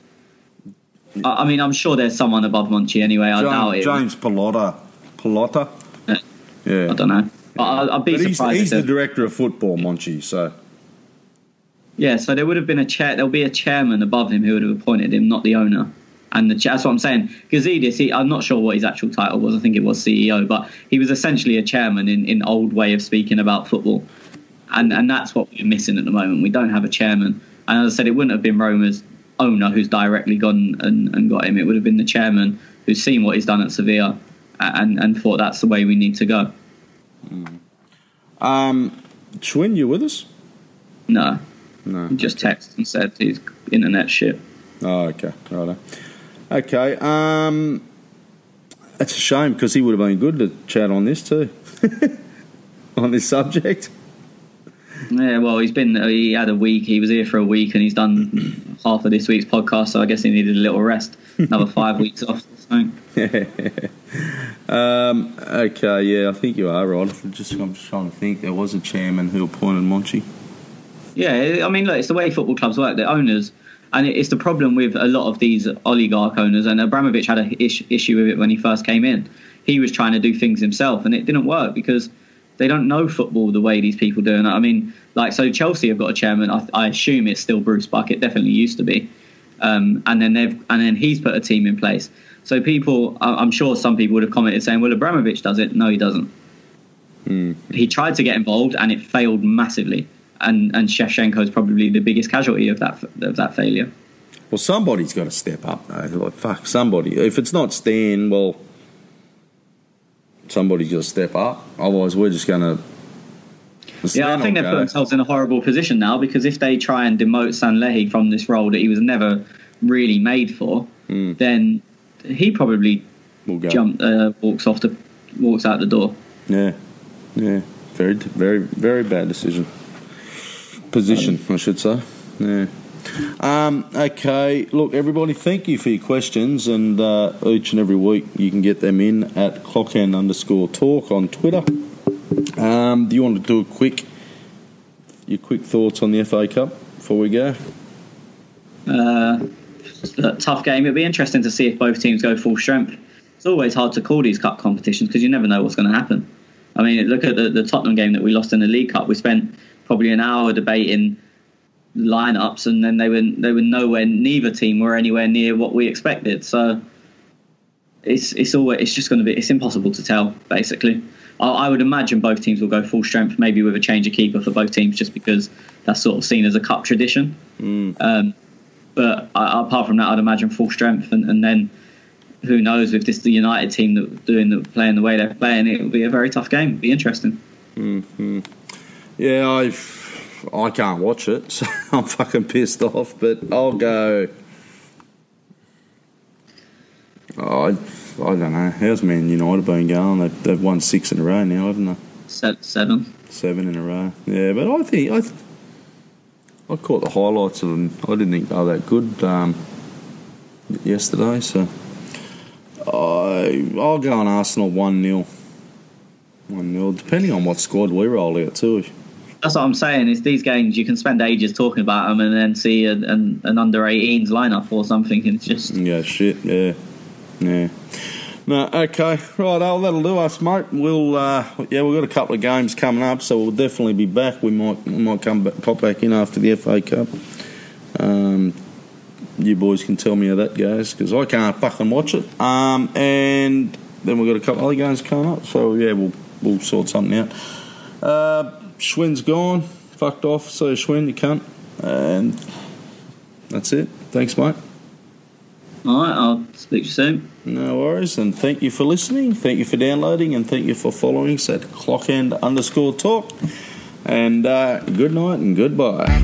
S2: I, I mean, I'm sure there's someone above Monchi anyway. I doubt
S1: James,
S2: it.
S1: James Pallotta. Pallotta?
S2: Yeah.
S1: Yeah.
S2: I don't know. But I, I'd be
S1: But he's,
S2: surprised.
S1: he's
S2: if
S1: the director of football, Monchi, so.
S2: yeah, so there would have been a chair. There'll be a chairman above him who would have appointed him, not the owner. And the, that's what I'm saying. Gazidis, he, I'm not sure what his actual title was. I think it was CEO, but he was essentially a chairman in, in old way of speaking about football. And and that's what we're missing at the moment. We don't have a chairman. And as I said, it wouldn't have been Roma's owner who's directly gone and, and got him. It would have been the chairman who's seen what he's done at Sevilla and, and thought that's the way we need to go.
S1: Um, Schwinn, you with us?
S2: No,
S1: No.
S2: he just texted and said his internet shit.
S1: Oh, okay. Righto. Okay. Um, that's a shame because he would have been good to chat on this too, on this subject.
S2: Yeah, well, he's been he had a week. He was here for a week, and he's done half of this week's podcast. So I guess he needed a little rest. Another five weeks off. Or something.
S1: Um, okay, yeah, I think you are right. I'm just, I'm just trying to think. There was a chairman who appointed Monchi.
S2: Yeah, I mean, look, it's the way football clubs work. The owners, and it's the problem with a lot of these oligarch owners. And Abramovich had an ish, issue with it when he first came in. He was trying to do things himself, and it didn't work because they don't know football the way these people do. And I mean, like, so Chelsea have got a chairman. I, I assume it's still Bruce Buck. It definitely used to be. Um, and then they've and then he's put a team in place. So people, I'm sure some people would have commented saying, "Well, Abramovich does it." No, he doesn't. He tried to get involved, and it failed massively. And and Shevchenko is probably the biggest casualty of that of that failure.
S1: Well, somebody's got to step up. Though. Like, fuck, somebody. If it's not Stan, well, somebody's got to step up. Otherwise, we're just going to.
S2: Yeah, I think they've put themselves in a horrible position now because if they try and demote Sanllehi from this role that he was never really made for,
S1: Mm.
S2: then he probably
S1: We'll go.
S2: jump uh, walks off the walks out the door.
S1: Yeah, yeah. Very, very, very bad decision. Position, I should say. Yeah. Um, okay, look, everybody, thank you for your questions, and uh, each and every week you can get them in at clockend underscore talk on Twitter. Um, do you want to do a quick, your quick thoughts on the FA Cup before we go?
S2: Uh, tough game. It'll be interesting to see if both teams go full strength. It's always hard to call these cup competitions because you never know what's going to happen. I mean, look at the, the Tottenham game that we lost in the League Cup. We spent probably an hour debating lineups, and then they were they were nowhere. Neither team were anywhere near what we expected. So it's it's always it's just going to be it's impossible to tell. Basically, I, I would imagine both teams will go full strength, maybe with a change of keeper for both teams, just because that's sort of seen as a cup tradition. Um, but uh, apart from that, I'd imagine full strength, and, and then who knows if this the United team that doing the playing the way they're playing, it will be a very tough game. It'll be interesting.
S1: Yeah, I I can't watch it, so I'm fucking pissed off. But I'll go. Oh, I, I don't know. How's Man United been going? They've, they've won six in a row now, haven't they?
S2: Se- Seven.
S1: Seven in a row. Yeah, but I think I, th- I caught the highlights of them. I didn't think they were that good um, yesterday, so I I'll go on Arsenal one 0 One 0 depending on what squad we roll out too.
S2: That's what I'm saying. Is these games you can spend ages talking about them and then see an, an, an under 18s lineup or something, and it's just
S1: Yeah, shit. Yeah, yeah. No, okay, right. Oh, that'll do us, mate. We'll, uh, yeah, we've got a couple of games coming up, so we'll definitely be back. We might, we might come back, pop back in after the FA Cup. Um, you boys can tell me how that goes because I can't fucking watch it. Um, and then we've got a couple other games coming up, so yeah, we'll we'll sort something out. Uh, Schwinn's gone, fucked off. So Schwinn, you cunt, and that's it. Thanks, mate.
S2: all right. I'll speak to you soon.
S1: No worries, and thank you for listening. Thank you for downloading, and thank you for following us at clockend underscore talk. And uh, good night and goodbye.